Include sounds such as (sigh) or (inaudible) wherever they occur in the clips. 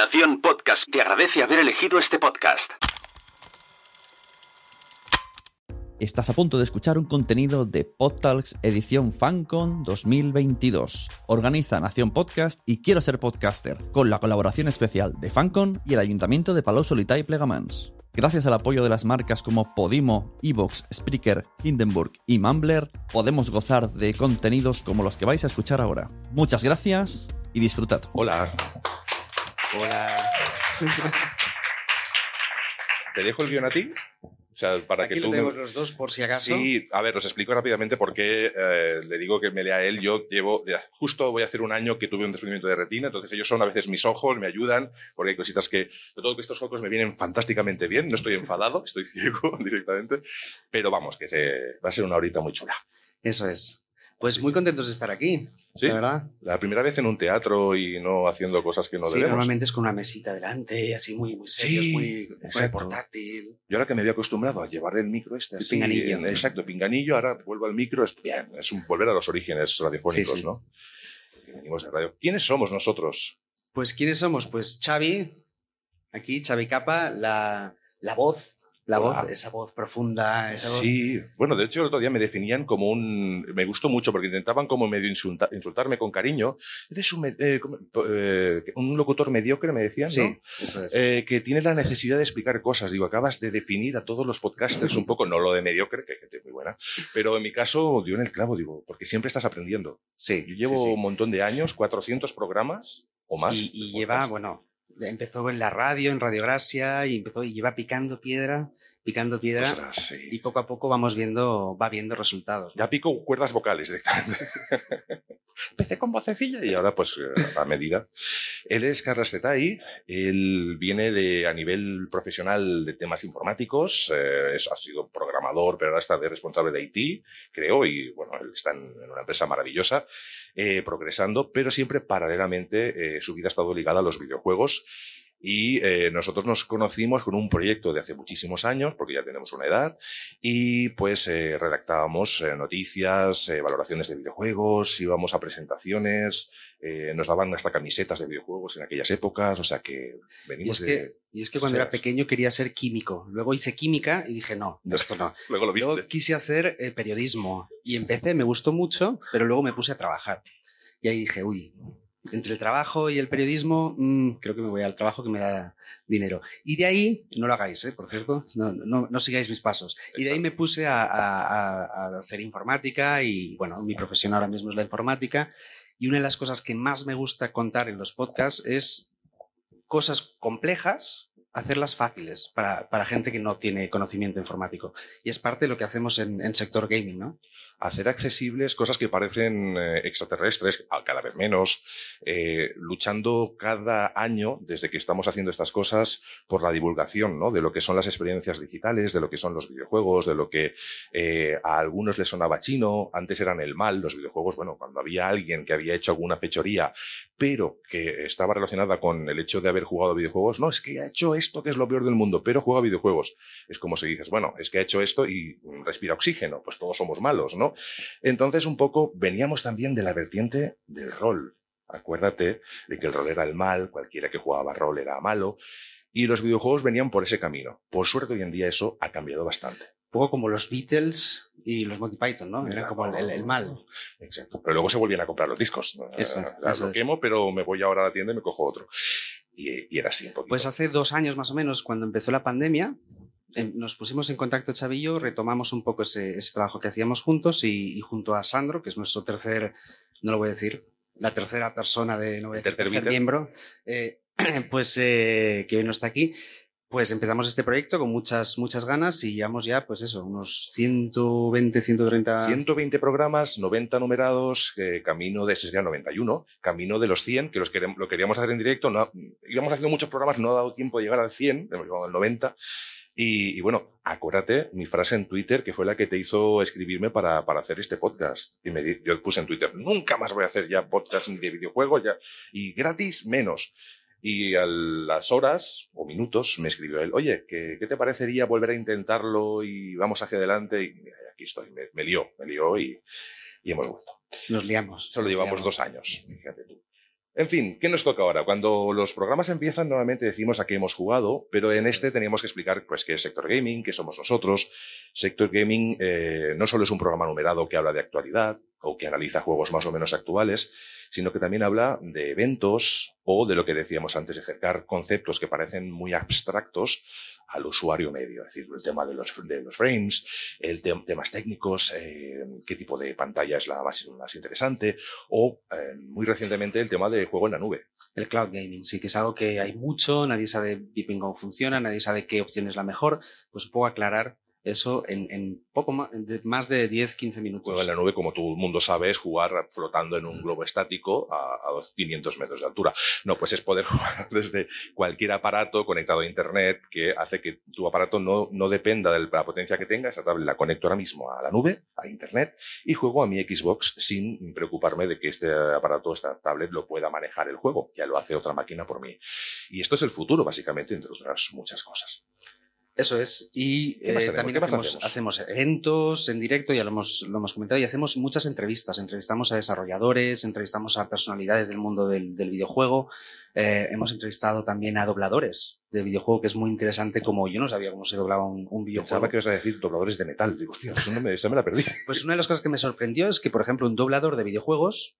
Nación Podcast te agradece haber elegido este podcast. Estás a punto de escuchar un contenido de PodTalks edición FanCon 2022. Organiza Nación Podcast y Quiero ser podcaster, con la colaboración especial de FanCon y el Ayuntamiento de Palau Solità y Plegamans. Gracias al apoyo de las marcas como Podimo, Evox, Spreaker, Hindenburg y Mumbler, podemos gozar de contenidos como los que vais a escuchar ahora. Muchas gracias y disfrutad. Hola. Hola. ¿Te dejo el guion a ti? O sea, para Aquí que lo tú... tenemos los dos por si acaso. Sí, a ver, os explico rápidamente por qué eh, le digo que me lea él. Yo llevo, ya, justo voy a hacer un año que tuve un desprendimiento de retina, entonces ellos son a veces mis ojos, me ayudan, porque hay cositas que, de todo que estos focos me vienen fantásticamente bien, no estoy enfadado, (laughs) estoy ciego (laughs) directamente, pero vamos, que se, va a ser una horita muy chula. Eso es. Pues muy contentos de estar aquí. Sí, La verdad. la primera vez en un teatro y no haciendo cosas que no sí, debemos. normalmente es con una mesita delante, así muy, muy serios, Sí, muy, muy portátil. Yo ahora que me había acostumbrado a llevar el micro este El así, pinganillo. en- exacto, pinganillo, ahora vuelvo al micro, es bien, es un volver a los orígenes radiofónicos, sí. ¿no? Que venimos de radio. ¿Quiénes somos nosotros? Pues, ¿quiénes somos? Pues Xavi, aquí, Xavi Capa, la, la voz, la Hola. voz, esa voz profunda, esa voz. Sí, bueno, de hecho el otro día me definían como un... Me gustó mucho porque intentaban como medio insulta- insultarme con cariño. Eres un, eh, eh, un locutor mediocre, me decían, Sí, ¿no? eso es. Eh, que tiene la necesidad de explicar cosas. Digo, acabas de definir a todos los podcasters un poco, no lo de mediocre, que hay gente muy buena, pero en mi caso dio en el clavo, digo, porque siempre estás aprendiendo. sí, Yo llevo sí, sí. un montón de años, 400 programas o más. Y, lleva, bueno, empezó en la radio, en Radio Gracia, y empezó, y lleva picando piedra, picando piedra, Ostras, sí. y poco a poco vamos viendo, va viendo resultados. Ya pico cuerdas vocales directamente. (laughs) Empecé con vocecilla y ahora pues eh, a medida. Él es Carlos Zetay, él viene de a nivel profesional de temas informáticos, eh, es- ha sido programador, pero ahora está de responsable de IT, creo, y bueno, él está en, en una empresa maravillosa, eh, progresando, pero siempre paralelamente eh, su vida ha estado ligada a los videojuegos. Y eh, nosotros nos conocimos con un proyecto de hace muchísimos años, porque ya tenemos una edad, y pues eh, redactábamos eh, noticias, eh, valoraciones de videojuegos, íbamos a presentaciones, eh, nos daban hasta camisetas de videojuegos en aquellas épocas, o sea que Y venimos es, de... que, y es que cuando era pequeño quería ser químico. Luego hice química y dije, no, (laughs) esto no. Luego lo viste. Luego quise hacer eh, periodismo y empecé, me gustó mucho, pero luego me puse a trabajar. Y ahí dije, uy, entre el trabajo y el periodismo, mm, creo que me voy al trabajo que me da dinero. Y de ahí, no lo hagáis, ¿eh? por cierto, no, no, no sigáis mis pasos. Y de ahí me puse a, a- a- a hacer informática y, bueno, mi profesión ahora mismo es la informática. Y una de las cosas que más me gusta contar en los podcasts es cosas complejas, hacerlas fáciles para, para gente que no tiene conocimiento informático. Y es parte de lo que hacemos en, en sector gaming, ¿no? hacer accesibles cosas que parecen eh, extraterrestres, cada vez menos, eh, luchando cada año, desde que estamos haciendo estas cosas, por la divulgación ¿no? de lo que son las experiencias digitales, de lo que son los videojuegos, de lo que eh, a algunos les sonaba chino, antes eran el mal, los videojuegos, bueno, cuando había alguien que había hecho alguna fechoría, pero que estaba relacionada con el hecho de haber jugado videojuegos, no, es que ha hecho esto que es lo peor del mundo, pero juega videojuegos. Es como si dices, bueno, es que ha hecho esto y respira oxígeno, pues todos somos malos, ¿no? Entonces, un poco veníamos también de la vertiente del rol. Acuérdate de que el rol era el mal, cualquiera que jugaba rol era malo, y los videojuegos venían por ese camino. Por suerte, hoy en día eso ha cambiado bastante. Un poco como los Beatles y los Monty Python, ¿no? Era como el, el- el mal. Exacto. Pero luego se volvían a comprar los discos. Eso, Eh, ah, eso lo es. quemo, pero me voy ahora a la tienda y me cojo otro. Y, y era así un poquito. Pues hace dos años más o menos, cuando empezó la pandemia, em, nos pusimos en contacto yo, retomamos un poco ese, ese trabajo que hacíamos juntos y, y junto a Sandro, que es nuestro tercer, no lo voy a decir, la tercera persona de, no voy a El decir, tercer tercer Beatle. miembro, eh, (clears throat) pues eh, que hoy no está aquí, pues empezamos este proyecto con muchas, muchas ganas y llevamos ya, pues eso, unos 120, 130... 120 programas, 90 numerados, eh, camino de, ese sería 91, camino de los 100, que los querem- lo queríamos hacer en directo, no, íbamos haciendo muchos programas, no ha dado tiempo de llegar al 100, hemos llegado al 90, y, bueno, acuérdate mi frase en Twitter, que fue la que te hizo escribirme para, para hacer este podcast, y me, yo puse en Twitter, nunca más voy a hacer ya podcast de videojuegos, ya, y gratis menos. Y a las horas o minutos me escribió él, oye, ¿qué, qué te parecería volver a intentarlo y vamos hacia adelante? Y mira, aquí estoy, me, me lió, me lió y, y hemos vuelto. Nos liamos. Solo nos llevamos liamos. dos años, fíjate tú. En fin, ¿qué nos toca ahora? Cuando los programas empiezan, normalmente decimos a qué hemos jugado, pero en este teníamos que explicar pues, qué es Sector Gaming, qué somos nosotros. Sector Gaming eh, no solo es un programa numerado que habla de actualidad o que analiza juegos más o menos actuales, sino que también habla de eventos o de lo que decíamos antes, de acercar conceptos que parecen muy abstractos al usuario medio, es decir, el tema de los, frames, el temas técnicos, eh, qué tipo de pantalla es la más, interesante, o eh, muy recientemente el tema de juego en la nube. El cloud gaming, sí, que es algo que hay mucho, nadie sabe bien cómo funciona, nadie sabe qué opción es la mejor, pues poco aclarar eso en, poco más de, más de 10, 15 minutos. en la nube, como todo el mundo sabe, es jugar flotando en un globo estático a, a 500 metros de altura. No, pues es poder (laughs) jugar desde cualquier aparato conectado a Internet que hace que tu aparato no, no dependa de la potencia que tenga. Esa tablet la conecto ahora mismo a la nube, a Internet, y juego a mi Xbox sin preocuparme de que este aparato, esta tablet, lo pueda manejar el juego. Ya lo hace otra máquina por mí. Y esto es el futuro, básicamente, entre otras muchas cosas. Eso es. Y eh, también hacemos, eventos en directo, ya lo hemos, lo hemos comentado, y hacemos muchas entrevistas. Entrevistamos a desarrolladores, entrevistamos a personalidades del mundo del, videojuego. Eh, hemos entrevistado también a dobladores de videojuego, que es muy interesante, como yo no sabía cómo se doblaba un, videojuego. Pensaba que ibas a decir dobladores de metal. Digo, hostia, eso, me, me la perdí. Pues una de las cosas que me sorprendió es que, por ejemplo, un doblador de videojuegos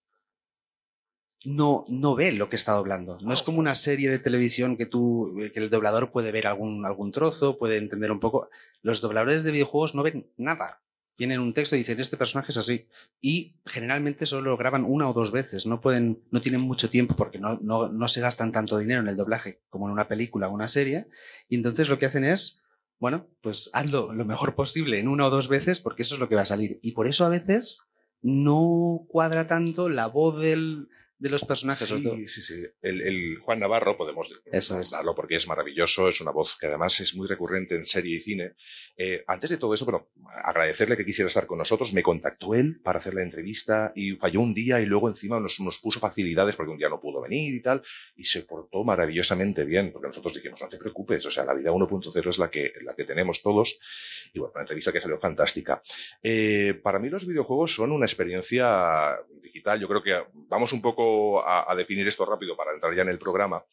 no, no ve lo que está doblando. No es como una serie de televisión que tú, que el doblador puede ver algún, algún trozo, puede entender un poco. Los dobladores de videojuegos no ven nada. Tienen un texto y dicen, este personaje es así. Y generalmente solo lo graban una o dos veces. No pueden, no tienen mucho tiempo porque no, no, no se gastan tanto dinero en el doblaje como en una película o una serie. Y entonces lo que hacen es, bueno, pues hazlo lo mejor posible en una o dos veces porque eso es lo que va a salir. Y por eso a veces no cuadra tanto la voz del, de los personajes. Sí, sí, sí. El, Juan Navarro, podemos Eso porque es maravilloso, es una voz que además es muy recurrente en serie y cine. Eh, antes de todo eso, pero agradecerle que quisiera estar con nosotros, me contactó él para hacer la entrevista y falló un día y luego encima nos, nos puso facilidades porque un día no pudo venir y tal, y se portó maravillosamente bien, porque nosotros dijimos, no te preocupes, o sea, la vida 1.0 es la que, la que tenemos todos, y bueno, una entrevista que salió fantástica. Eh, para mí los videojuegos son una experiencia digital, yo creo que vamos un poco a, definir esto rápido para entrar ya en el programa.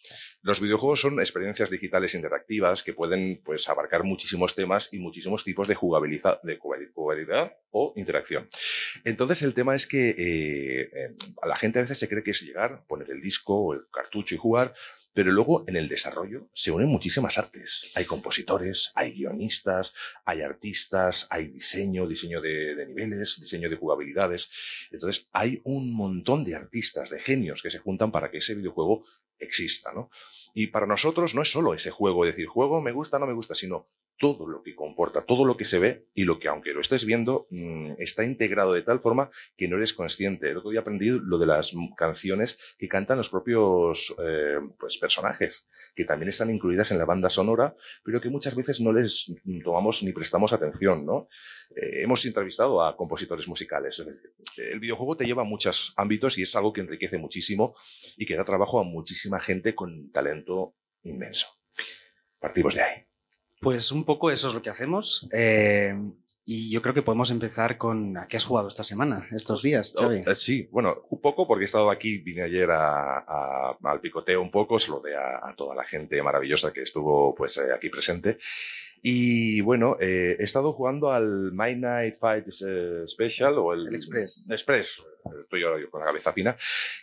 Los videojuegos son experiencias digitales interactivas que pueden pues, abarcar muchísimos temas y muchísimos tipos de jugabilidad, de jugabilidad o interacción. Entonces, el tema es que eh, eh, a la gente a veces se cree que es llegar, poner el disco o el cartucho y jugar, pero luego en el desarrollo se unen muchísimas artes. Hay compositores, hay guionistas, hay artistas, hay diseño, diseño de, niveles, diseño de jugabilidades. Entonces hay un montón de artistas, de genios que se juntan para que ese videojuego exista, ¿no? Y para nosotros no es solo ese juego, decir, juego me gusta, no me gusta, sino todo lo que comporta, todo lo que se ve y lo que, aunque lo estés viendo, mm, está integrado de tal forma que no eres consciente. El otro día aprendí lo de las canciones que cantan los propios eh, pues, personajes, que también están incluidas en la banda sonora, pero que muchas veces no les tomamos ni prestamos atención. ¿no? Eh, hemos entrevistado a compositores musicales. el videojuego te lleva a muchos ámbitos y es algo que enriquece muchísimo y que da trabajo a muchísima gente con talento inmenso. Partimos de ahí. Pues un poco eso es lo que hacemos. Eh, y yo creo que podemos empezar con a qué has jugado esta semana, estos días, oh, eh, sí, bueno, un poco porque he estado aquí, vine ayer a, al picoteo un poco, saludé a, a toda la gente maravillosa que estuvo pues eh, aquí presente. Y bueno, eh, he estado jugando al My Night Fight eh, Special o el, Express. Express. Estoy yo con la cabeza fina.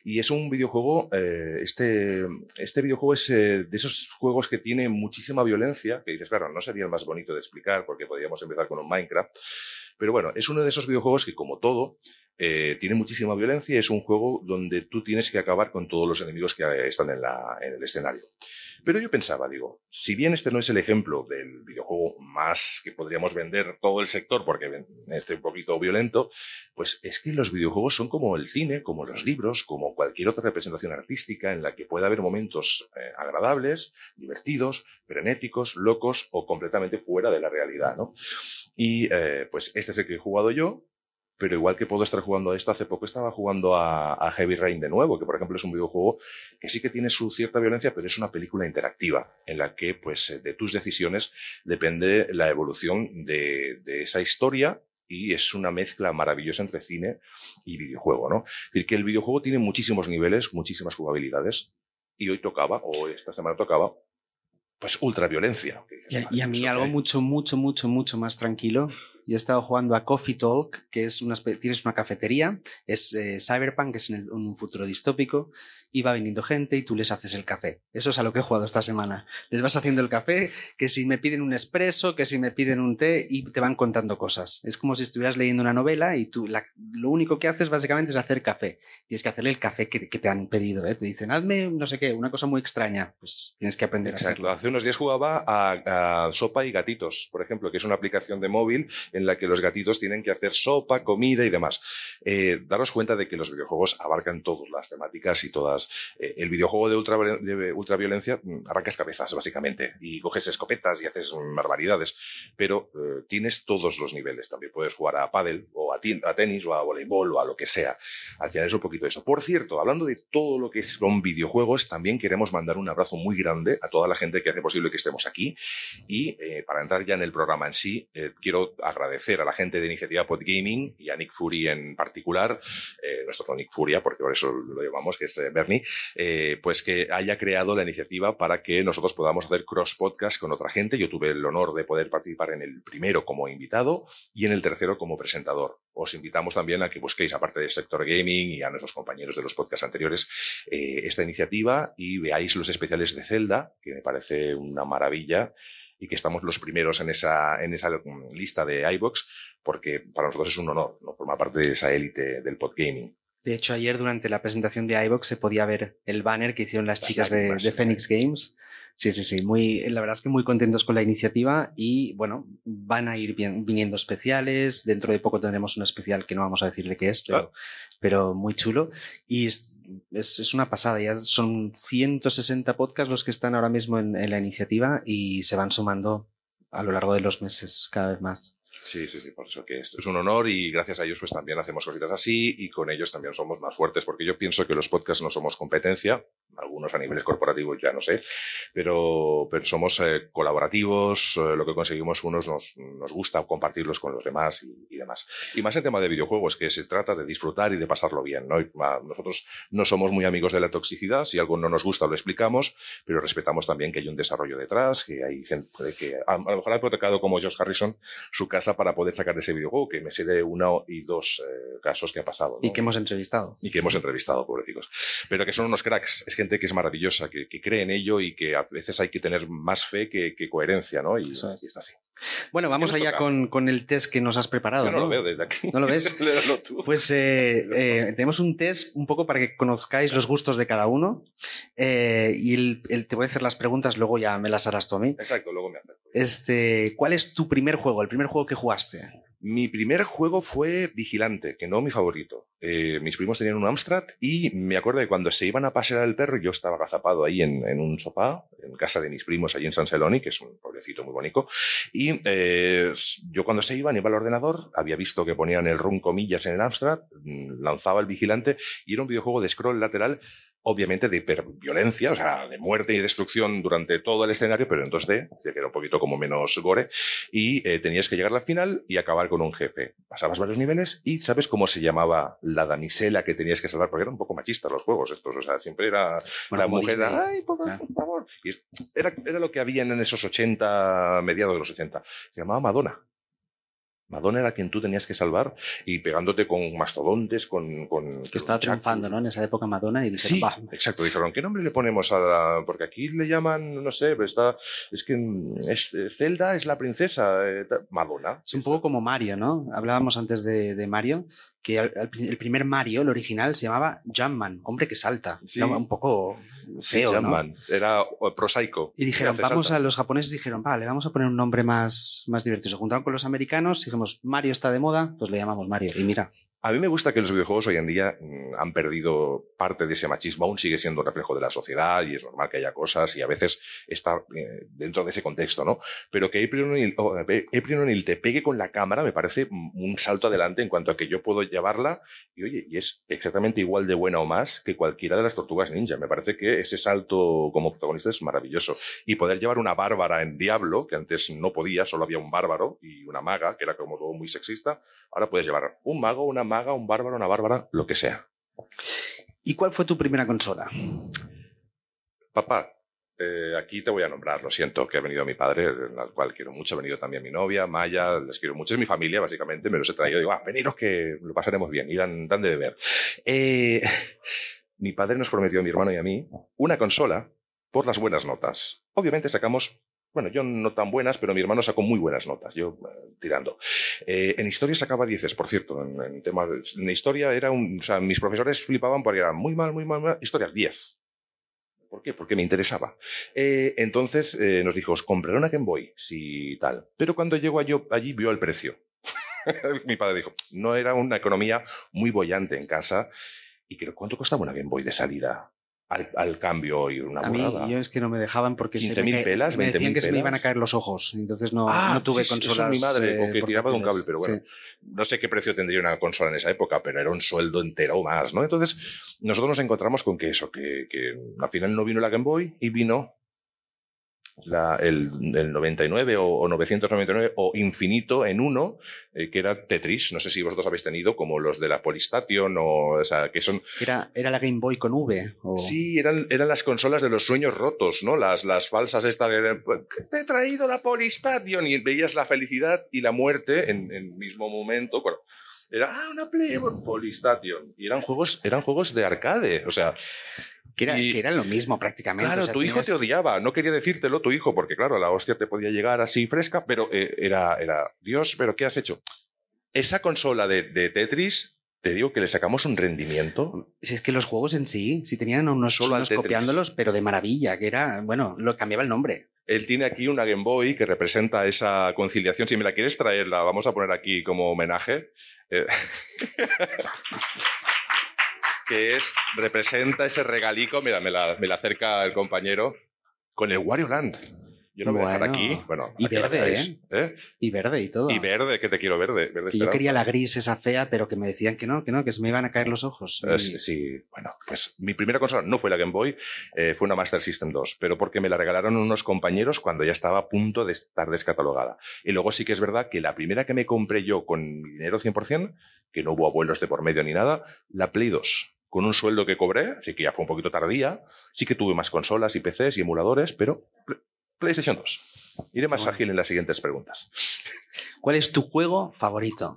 Y es un videojuego, eh, este, este videojuego es de esos juegos que tiene muchísima violencia, que dices, claro, no sería el más bonito de explicar porque podríamos empezar con un Minecraft. Pero bueno, es uno de esos videojuegos que como todo, tiene muchísima violencia y es un juego donde tú tienes que acabar con todos los enemigos que están en, la, en el escenario. Pero yo pensaba, digo, si bien este no es el ejemplo del videojuego más que podríamos vender todo el sector porque este un poquito violento, pues es que los videojuegos son como el cine, como los libros, como cualquier otra representación artística en la que puede haber momentos eh, agradables, divertidos, frenéticos, locos o completamente fuera de la realidad, ¿no? Y eh, pues este es el que he jugado yo, pero igual que puedo estar jugando a esto, hace poco estaba jugando a, Heavy Rain de nuevo, que por ejemplo es un videojuego que sí que tiene su cierta violencia, pero es una película interactiva en la que pues de tus decisiones depende la evolución de, esa historia y es una mezcla maravillosa entre cine y videojuego, ¿no? Es decir, que el videojuego tiene muchísimos niveles, muchísimas jugabilidades, y hoy tocaba, o esta semana tocaba, pues ultraviolencia. Y, y a mí algo mucho, mucho, mucho, mucho más tranquilo yo he estado jugando a Coffee Talk, que es una, tienes una cafetería, es eh, Cyberpunk, que es en, un futuro distópico, y va viniendo gente y tú les haces el café. Eso es a lo que he jugado esta semana. Les vas haciendo el café, que si me piden un espresso, que si me piden un té, y te van contando cosas. Es como si estuvieras leyendo una novela y tú lo único que haces básicamente es hacer café. Tienes que hacerle el café que, te han pedido. ¿eh? Te dicen, hazme no sé qué, una cosa muy extraña. Pues tienes que aprender Exacto. a hacerlo. Hace unos días jugaba a, a Sopa y Gatitos, por ejemplo, que es una aplicación de móvil en la que los gatitos tienen que hacer sopa, comida y demás. Eh, daros cuenta de que los videojuegos abarcan todas las temáticas y todas. Eh, el videojuego de, ultra, de ultraviolencia mm, arrancas cabezas, básicamente, y coges escopetas y haces barbaridades, pero eh, tienes todos los niveles. También puedes jugar a pádel o a, tenis o a voleibol o a lo que sea. Al final es un poquito eso. Por cierto, hablando de todo lo que son videojuegos, también queremos mandar un abrazo muy grande a toda la gente que hace posible que estemos aquí. Y para entrar ya en el programa en sí, quiero agradecer a la gente de iniciativa Podgaming y a Nick Fury en particular, eh, nuestro Nick Furia, porque por eso lo llamamos, que es eh, Bernie, eh, pues que haya creado la iniciativa para que nosotros podamos hacer cross podcast con otra gente. Yo tuve el honor de poder participar en el primero como invitado y en el tercero como presentador. Os invitamos también a que busquéis, aparte de Sector Gaming y a nuestros compañeros de los podcasts anteriores, esta iniciativa y veáis los especiales de Zelda, que me parece una maravilla y que estamos los primeros en esa, en esa lista de iBox, porque para nosotros es un honor ¿no? formar parte de esa élite del podgaming. De hecho, ayer durante la presentación de iBox se podía ver el banner que hicieron las, chicas de, de, Phoenix Games. Sí, sí, sí. Muy, la verdad es que muy contentos con la iniciativa y bueno, van a ir bien, viniendo especiales. Dentro de poco tendremos un especial que no vamos a decir de qué es, pero, ah. pero muy chulo. Y es, es, una pasada, ya son 160 podcasts los que están ahora mismo en, en la iniciativa y se van sumando a lo largo de los meses cada vez más. Sí, sí, sí, por eso que es, es, un honor y gracias a ellos pues también hacemos cositas así y con ellos también somos más fuertes porque yo pienso que los podcasts no somos competencia, algunos a niveles corporativos ya no sé, pero, pero somos eh, colaborativos, eh, lo que conseguimos unos nos, nos, gusta compartirlos con los demás y, demás. Y más en tema de videojuegos, que se trata de disfrutar y de pasarlo bien, ¿no? Y, nosotros no somos muy amigos de la toxicidad, si algo no nos gusta lo explicamos, pero respetamos también que hay un desarrollo detrás, que hay gente que a, a lo mejor ha protecado como Josh Harrison su casa para poder sacar ese videojuego, que me sé de uno y dos eh, casos que ha pasado. ¿no? Y que hemos entrevistado. Y que hemos entrevistado, pobrecicos. Pero que son unos cracks, es gente que es maravillosa, que, que cree en ello y que a veces hay que tener más fe que, que coherencia, ¿no? Y, Eso es. y está así. Bueno, vamos allá con, con, el test que nos has preparado. Yo no, ¿no? lo veo desde aquí. ¿No lo ves? (laughs) pues eh, eh, tenemos un test un poco para que conozcáis los gustos de cada uno. Eh, y el, el, te voy a hacer las preguntas, luego ya me las harás tú a mí. Exacto, luego me haces. Este, ¿Cuál es tu primer juego, el primer juego que jugaste? Mi primer juego fue Vigilante, que no mi favorito. Eh, mis primos tenían un Amstrad y me acuerdo de cuando se iban a pasear el perro, yo estaba agazapado ahí en, en, un sofá, en casa de mis primos, allí en San Celoni, que es un pueblecito muy bonito. Y eh, yo cuando se iban, iba al ordenador, había visto que ponían el run comillas en el Amstrad, mm, lanzaba el Vigilante y era un videojuego de scroll lateral obviamente de hiperviolencia, o sea, de muerte y destrucción durante todo el escenario, pero en 2D, que era un poquito como menos gore, y eh, tenías que llegar al final y acabar con un jefe. Pasabas varios niveles y ¿sabes cómo se llamaba la damisela que tenías que salvar? Porque eran un poco machistas los juegos estos, o sea, siempre era bueno, la mujer, Disney. ay, por, por favor. Y era, era lo que habían en esos 80, mediados de los 80. Se llamaba Madonna. Madonna era quien tú tenías que salvar y pegándote con mastodontes, con... con que estaba triunfando, ¿no? En esa época Madonna y dijeron, sí, bah. exacto. Dijeron, ¿qué nombre le ponemos a la...? Porque aquí le llaman, no sé, pero está... Es que es, Zelda es la princesa. Eh, Madonna. Es un poco como Mario, ¿no? Hablábamos antes de, de Mario, que el, el, primer Mario, el original, se llamaba Jumpman, hombre que salta. Sí. Era un poco feo, sí, ¿no? Era prosaico. Y dijeron, vamos salta. a los japoneses dijeron, vale, vamos a poner un nombre más, más divertido. Se juntaron con los americanos, Mario está de moda, pues le llamamos Mario. Y mira. A mí me gusta que los videojuegos hoy en día mm, han perdido parte de ese machismo, aún sigue siendo un reflejo de la sociedad y es normal que haya cosas y a veces está eh, dentro de ese contexto, ¿no? Pero que April oh, te pegue con la cámara me parece un salto adelante en cuanto a que yo puedo llevarla y oye, y es exactamente igual de buena o más que cualquiera de las tortugas ninja. Me parece que ese salto como protagonista es maravilloso. Y poder llevar una bárbara en Diablo, que antes no podía, solo había un bárbaro y una maga, que era como todo muy sexista, ahora puedes llevar un mago, una maga maga, un bárbaro, una bárbara, lo que sea. ¿Y cuál fue tu primera consola? Papá, eh, aquí te voy a nombrar, lo siento, que ha venido mi padre, al cual quiero mucho, ha venido también mi novia, Maya, les quiero mucho, es mi familia, básicamente, me los he traído, digo, ah, veniros que lo pasaremos bien, y dan, de beber. Eh, mi padre nos prometió a mi hermano y a mí una consola por las buenas notas. Obviamente sacamos bueno, yo no tan buenas, pero mi hermano sacó muy buenas notas, yo eh, tirando. Eh, en historia sacaba dieces, por cierto, en, tema de, en historia era un, o sea, mis profesores flipaban porque eran muy mal, muy mal, historia 10. ¿Por qué? Porque me interesaba. Eh, entonces nos dijo, os compraré una Game Boy, si tal. Pero cuando llegó yo, allí vio el precio. (laughs) mi padre dijo, no era una economía muy bollante en casa. ¿Y creo cuánto costaba una Game Boy de salida? Al, cambio y una A mí yo es que no me dejaban porque se me, pelas, me decían que se me iban a caer los ojos, entonces no, ah, no tuve consolas. mi madre, o que tiraba de un cable, pero bueno, no sé qué precio tendría una consola en esa época, pero era un sueldo entero o más, ¿no? Entonces nosotros nos encontramos con que eso, que, que al final no vino la Game Boy y vino la, el, el, 99 o, o, 999 o infinito en uno, eh, que era Tetris. No sé si vosotros habéis tenido como los de la Polystation o, o sea, que son... Era, era la Game Boy con V. O... Sí, eran, eran las consolas de los sueños rotos, ¿no? Las, las falsas estas de, te he traído la Polystation y veías la felicidad y la muerte en el mismo momento. Bueno, era ah, una Play Polystation. Y eran juegos, eran juegos de arcade. O sea, que, era, que eran lo mismo prácticamente. Claro, tu hijo te odiaba, no quería decírtelo tu hijo, porque claro, la hostia te podía llegar así fresca, pero eh, era, era, Dios, pero ¿qué has hecho? Esa consola de, de, Tetris, te digo que le sacamos un rendimiento. Si es que los juegos en sí, si tenían unos solo copiándolos, pero de maravilla, que era, bueno, lo cambiaba el nombre. Él tiene aquí una Game Boy que representa esa conciliación. Si me la quieres traer, la vamos a poner aquí como homenaje. Eh, (laughs) que es, representa ese regalico, mira, me la, me la acerca el compañero, con el Wario Land. Yo no me voy a dejar aquí. Bueno, y verde, ¿eh? ¿eh? Y verde y todo. Y verde, que te quiero verde. que yo quería la gris esa fea, pero que me decían que no, que no, que se me iban a caer los ojos. sí, bueno, pues mi primera consola no fue la Game Boy, eh, fue una Master System 2, pero porque me la regalaron unos compañeros cuando ya estaba a punto de estar descatalogada. Y luego sí que es verdad que la primera que me compré yo con dinero 100%, que no hubo abuelos de por medio ni nada, la Play 2 con un sueldo que cobré, así que ya fue un poquito tardía. Sí que tuve más consolas y PCs y emuladores, pero PlayStation 2. Iré más ágil en las siguientes preguntas. ¿Cuál es tu juego favorito?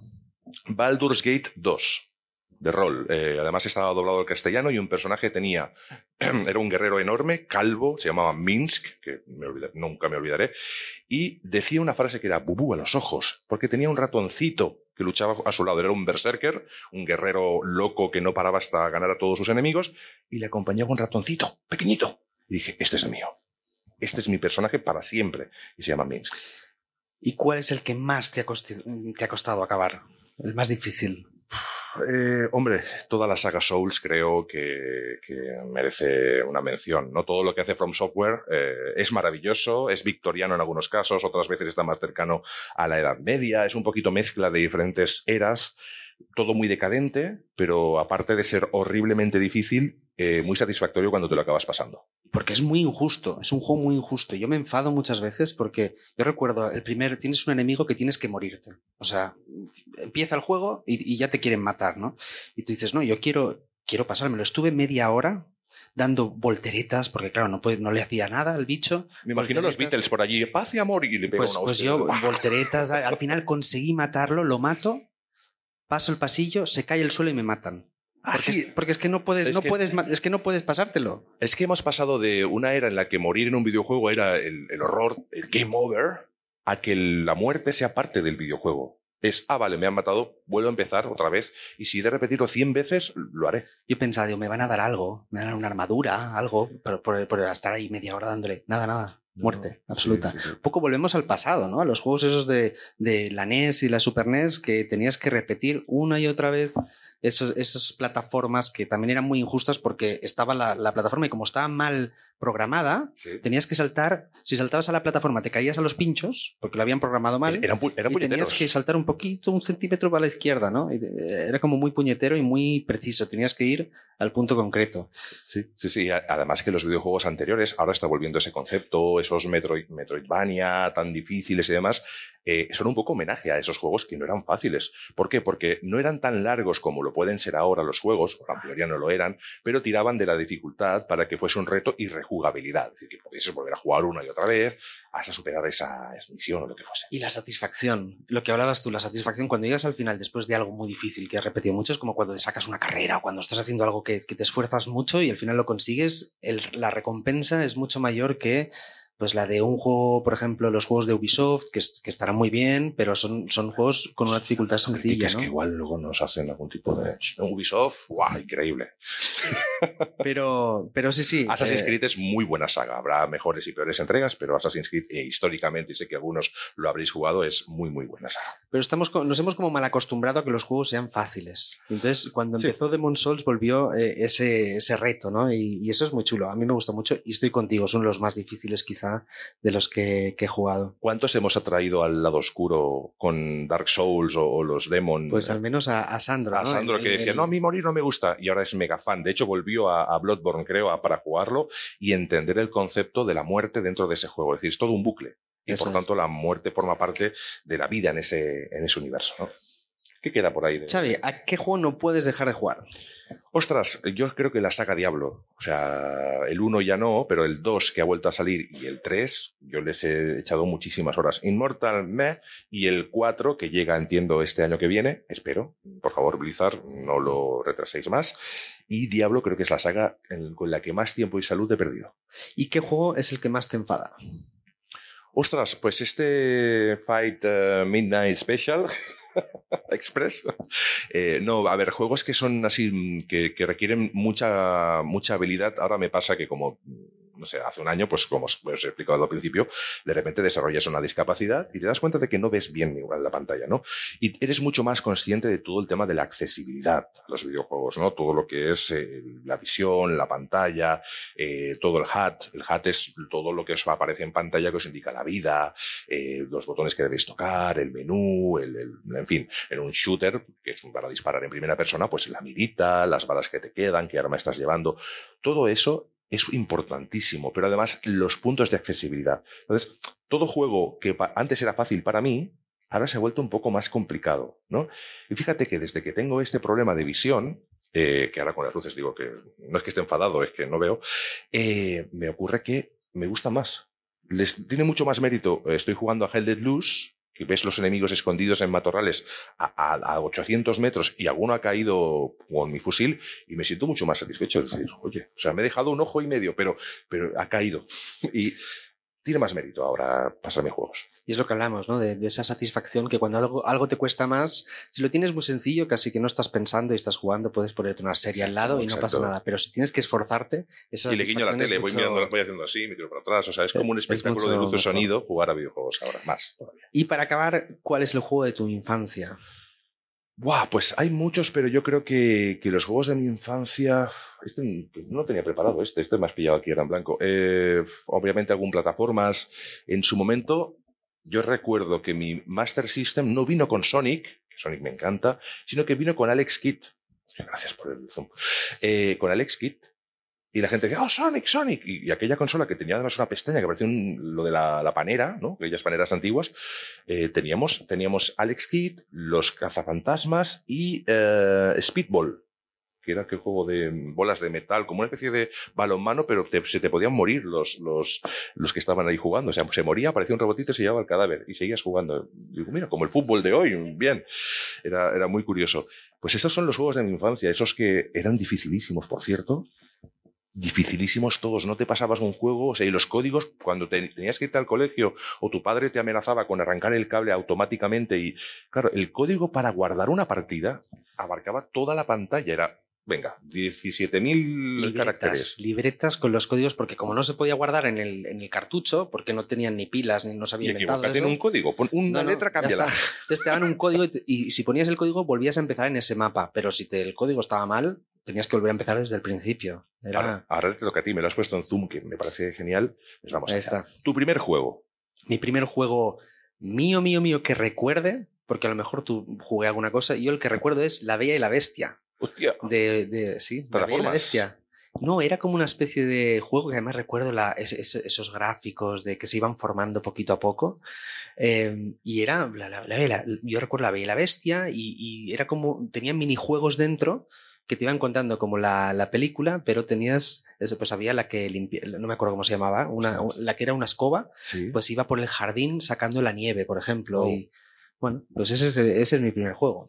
Baldur's Gate 2 de rol. Eh, además estaba doblado al castellano y un personaje tenía, (clears throat) era un guerrero enorme, calvo, se llamaba Minsk, que nunca me olvidaré, y decía una frase que era bubú a los ojos, porque tenía un ratoncito que luchaba a su lado. Era un berserker, un guerrero loco que no paraba hasta ganar a todos sus enemigos, y le acompañaba un ratoncito, pequeñito. Y dije, este es el mío. Este es mi personaje para siempre. Y se llama Minsk. ¿Y cuál es el que más te ha, te ha costado acabar? El más difícil. Eh, hombre, toda la saga Souls creo que, merece una mención. No todo lo que hace From Software eh, es maravilloso, es victoriano en algunos casos, otras veces está más cercano a la Edad Media, es un poquito mezcla de diferentes eras, todo muy decadente, pero aparte de ser horriblemente difícil, eh, muy satisfactorio cuando te lo acabas pasando. Porque es muy injusto, es un juego muy injusto. Yo me enfado muchas veces porque yo recuerdo, el primer, tienes un enemigo que tienes que morirte. O sea, empieza el juego y, ya te quieren matar, ¿no? Y tú dices, no, yo quiero, quiero pasármelo. Estuve media hora dando volteretas, porque claro, no, no le hacía nada al bicho. Me imagino los Beatles por allí, paz y amor, y le pego pues, una Pues yo, volteretas, al final conseguí matarlo, lo mato, paso el pasillo, se cae el suelo y me matan. Ah, porque, sí. es, porque, es, que no puedes, es no que, puedes, es que no puedes pasártelo. Es que hemos pasado de una era en la que morir en un videojuego era el, el horror, el game over, a que la muerte sea parte del videojuego. Es, ah, vale, me han matado, vuelvo a empezar otra vez. Y si de repetirlo 100 veces, lo haré. Yo pensaba, digo, me van a dar algo, me van a dar una armadura, algo, pero por, por estar ahí media hora dándole. Nada, nada. muerte absoluta. Sí, sí, sí. Un poco volvemos al pasado, ¿no? A los juegos esos de, de la NES y la Super NES que tenías que repetir una y otra vez esos, esas plataformas que también eran muy injustas porque estaba la, la plataforma y como estaba mal programada, Sí. tenías que saltar, si saltabas a la plataforma te caías a los pinchos porque lo habían programado mal. Eran, pu- eran y tenías que saltar un poquito, un centímetro para la izquierda, ¿no? Eh, Era como muy puñetero y muy preciso. Tenías que ir al punto concreto. Sí, sí, sí. Además que los videojuegos anteriores, ahora está volviendo ese concepto, esos Metroid, Metroidvania tan difíciles y demás, eh, son un poco homenaje a esos juegos que no eran fáciles. ¿Por qué? Porque no eran tan largos como lo pueden ser ahora los juegos, o la mayoría no lo eran, pero tiraban de la dificultad para que fuese un reto y rejugabilidad. Es decir, que pudieses volver a jugar una y otra vez hasta superar esa misión o lo que fuese. Y la satisfacción, lo que hablabas tú, la satisfacción cuando llegas al final después de algo muy difícil que has repetido mucho, es como cuando te sacas una carrera o cuando estás haciendo algo que, que te esfuerzas mucho y al final lo consigues, el- la recompensa es mucho mayor que pues la de un juego, por ejemplo, los juegos de Ubisoft, que, es- que estarán muy bien, pero son, son juegos con una dificultad sencilla, Es ¿no? que igual luego nos hacen algún tipo de... Ubisoft, ¡guau! Increíble. (laughs) Pero, pero sí, sí. Assassin's eh, Creed es muy buena saga. Habrá mejores y peores entregas, pero Assassin's Creed, eh, históricamente, y sé que algunos lo habréis jugado, es muy, muy buena saga. Pero estamos, nos hemos como mal acostumbrado a que los juegos sean fáciles. Entonces, cuando Sí. empezó Demon Souls volvió eh, ese, ese reto, ¿no? Y, y eso es muy chulo. A mí me gustó mucho y estoy contigo. Son los más difíciles quizá de los que, que he jugado. ¿Cuántos hemos atraído al lado oscuro con Dark Souls o, o los Demon? Pues al menos a, a Sandro. a ¿no? Sandro El- que decía, el- no, a mí morir no me gusta, y ahora es mega fan. De hecho, volvió a, a Bloodborne, creo, a- para jugarlo y entender el concepto de la muerte dentro de ese juego. Es decir, es todo un bucle. Y Eso por es. tanto, la muerte forma parte de la vida en ese, en ese universo. ¿no? ¿Qué queda por ahí? de- Xavi, ¿a qué juego no puedes dejar de jugar? Ostras, yo creo que la saga Diablo, o sea, el 1 ya no, pero el 2 que ha vuelto a salir y el 3, yo les he echado muchísimas horas. Immortal Me y el 4 que llega, entiendo, este año que viene, espero. Por favor, Blizzard, no lo retraséis más. Y Diablo creo que es la saga con la que más tiempo y salud he perdido. ¿Y qué juego es el que más te enfada? Ostras, pues este Fight eh, Midnight Special (laughs) Express. eh, no, a ver, juegos que son así, que, que requieren mucha, mucha habilidad. Ahora me pasa que como, no sé, hace un año, pues como os he explicado al principio, de repente desarrollas una discapacidad y te das cuenta de que no ves bien igual la pantalla, ¿no? Y eres mucho más consciente de todo el tema de la accesibilidad a los videojuegos, ¿no? Todo lo que es eh, la visión, la pantalla, eh, todo el HUD. El HUD es todo lo que os aparece en pantalla que os indica la vida, eh, los botones que debéis tocar, el menú, el, el- en fin, en un shooter, que es para disparar en primera persona, pues la mirita, las balas que te quedan, qué arma estás llevando, todo eso es importantísimo, pero además los puntos de accesibilidad. Entonces, todo juego que antes era fácil para mí, ahora se ha vuelto un poco más complicado, ¿no? Y fíjate que desde que tengo este problema de visión, eh, que ahora con las luces digo que no es que esté enfadado, es que no veo, eh, me ocurre que me gusta más. Les tiene mucho más mérito. eh, Estoy jugando a Hell Let Loose, que ves los enemigos escondidos en matorrales a, a- a 800 metros y alguno ha caído con mi fusil y me siento mucho más satisfecho. Oye, o sea, me he dejado un ojo y medio, pero, pero ha caído. (laughs) Y tiene más mérito ahora pasarme juegos. Y es lo que hablamos, ¿no? De, de esa satisfacción que cuando algo, algo te cuesta más, si lo tienes muy sencillo, casi que no estás pensando y estás jugando, puedes ponerte una serie al lado y no pasa nada. Pero si tienes que esforzarte, esa Y le guiño la tele, voy mirando, voy haciendo así, me tiro para atrás. O sea, es como un Es espectáculo de luz y sonido jugar a videojuegos ahora, más todavía. Y para acabar, ¿cuál es el juego de tu infancia? Buah, pues hay muchos, pero yo creo que, los juegos de mi infancia. Este no tenía preparado, este, este me has pillado aquí, era en blanco. Eh, obviamente, algún plataformas. En su momento, yo recuerdo que mi Master System no vino con Sonic, que Sonic me encanta, sino que vino con Alex Kidd. Gracias por el zoom. Eh, con Alex Kidd. Y la gente decía, oh, Sonic, Sonic. Y, aquella consola que tenía además una pestaña que parecía lo de la, la panera, ¿no? Aquellas paneras antiguas. eh, teníamos, teníamos Alex Kidd, los cazafantasmas y eh, Speedball, que era aquel juego de bolas de metal, como una especie de balonmano, pero se te podían morir los, los, los que estaban ahí jugando. O sea, se moría, aparecía un robotito y se llevaba el cadáver y seguías jugando. Digo, mira, como el fútbol de hoy, bien. Era, era muy curioso. Pues esos son los juegos de mi infancia, esos que eran dificilísimos, por cierto. Dificilísimos todos, no te pasabas un juego, o sea, y los códigos, cuando te- tenías que irte al colegio o tu padre te amenazaba con arrancar el cable automáticamente y, claro, el código para guardar una partida abarcaba toda la pantalla, era venga, 17.000 caracteres. Libretas con los códigos, porque como no se podía guardar en el, en el cartucho, porque no tenían ni pilas, ni no se había Y inventado eso, un código, pon una No, letra, cámbiala. Entonces te daban un código y, si ponías el código volvías a empezar en ese mapa, pero si te- el código estaba mal, tenías que volver a empezar desde el principio. Era... Ahora, ahora te toca a ti, me lo has puesto en Zoom, que me parece genial. Pues vamos Ahí está. Tu primer juego. Mi primer juego mío, mío, mío que recuerde, porque a lo mejor tú jugué alguna cosa, y yo el que recuerdo es La Bella y la Bestia. Hostia, De, de sí, La Bella y la. Bestia. No, era como una especie de juego que además recuerdo la- esos gráficos de que se iban formando poquito a poco. Eh, y era, la, la- yo recuerdo la Bella y la Bestia y, y era como, tenía minijuegos dentro que te iban contando como la, la película, pero tenías, pues había la que limpia, no me acuerdo cómo se llamaba, una, la que era una escoba, sí. pues iba por el jardín sacando la nieve, por ejemplo. Oh. Y bueno, pues ese es, ese es mi primer juego.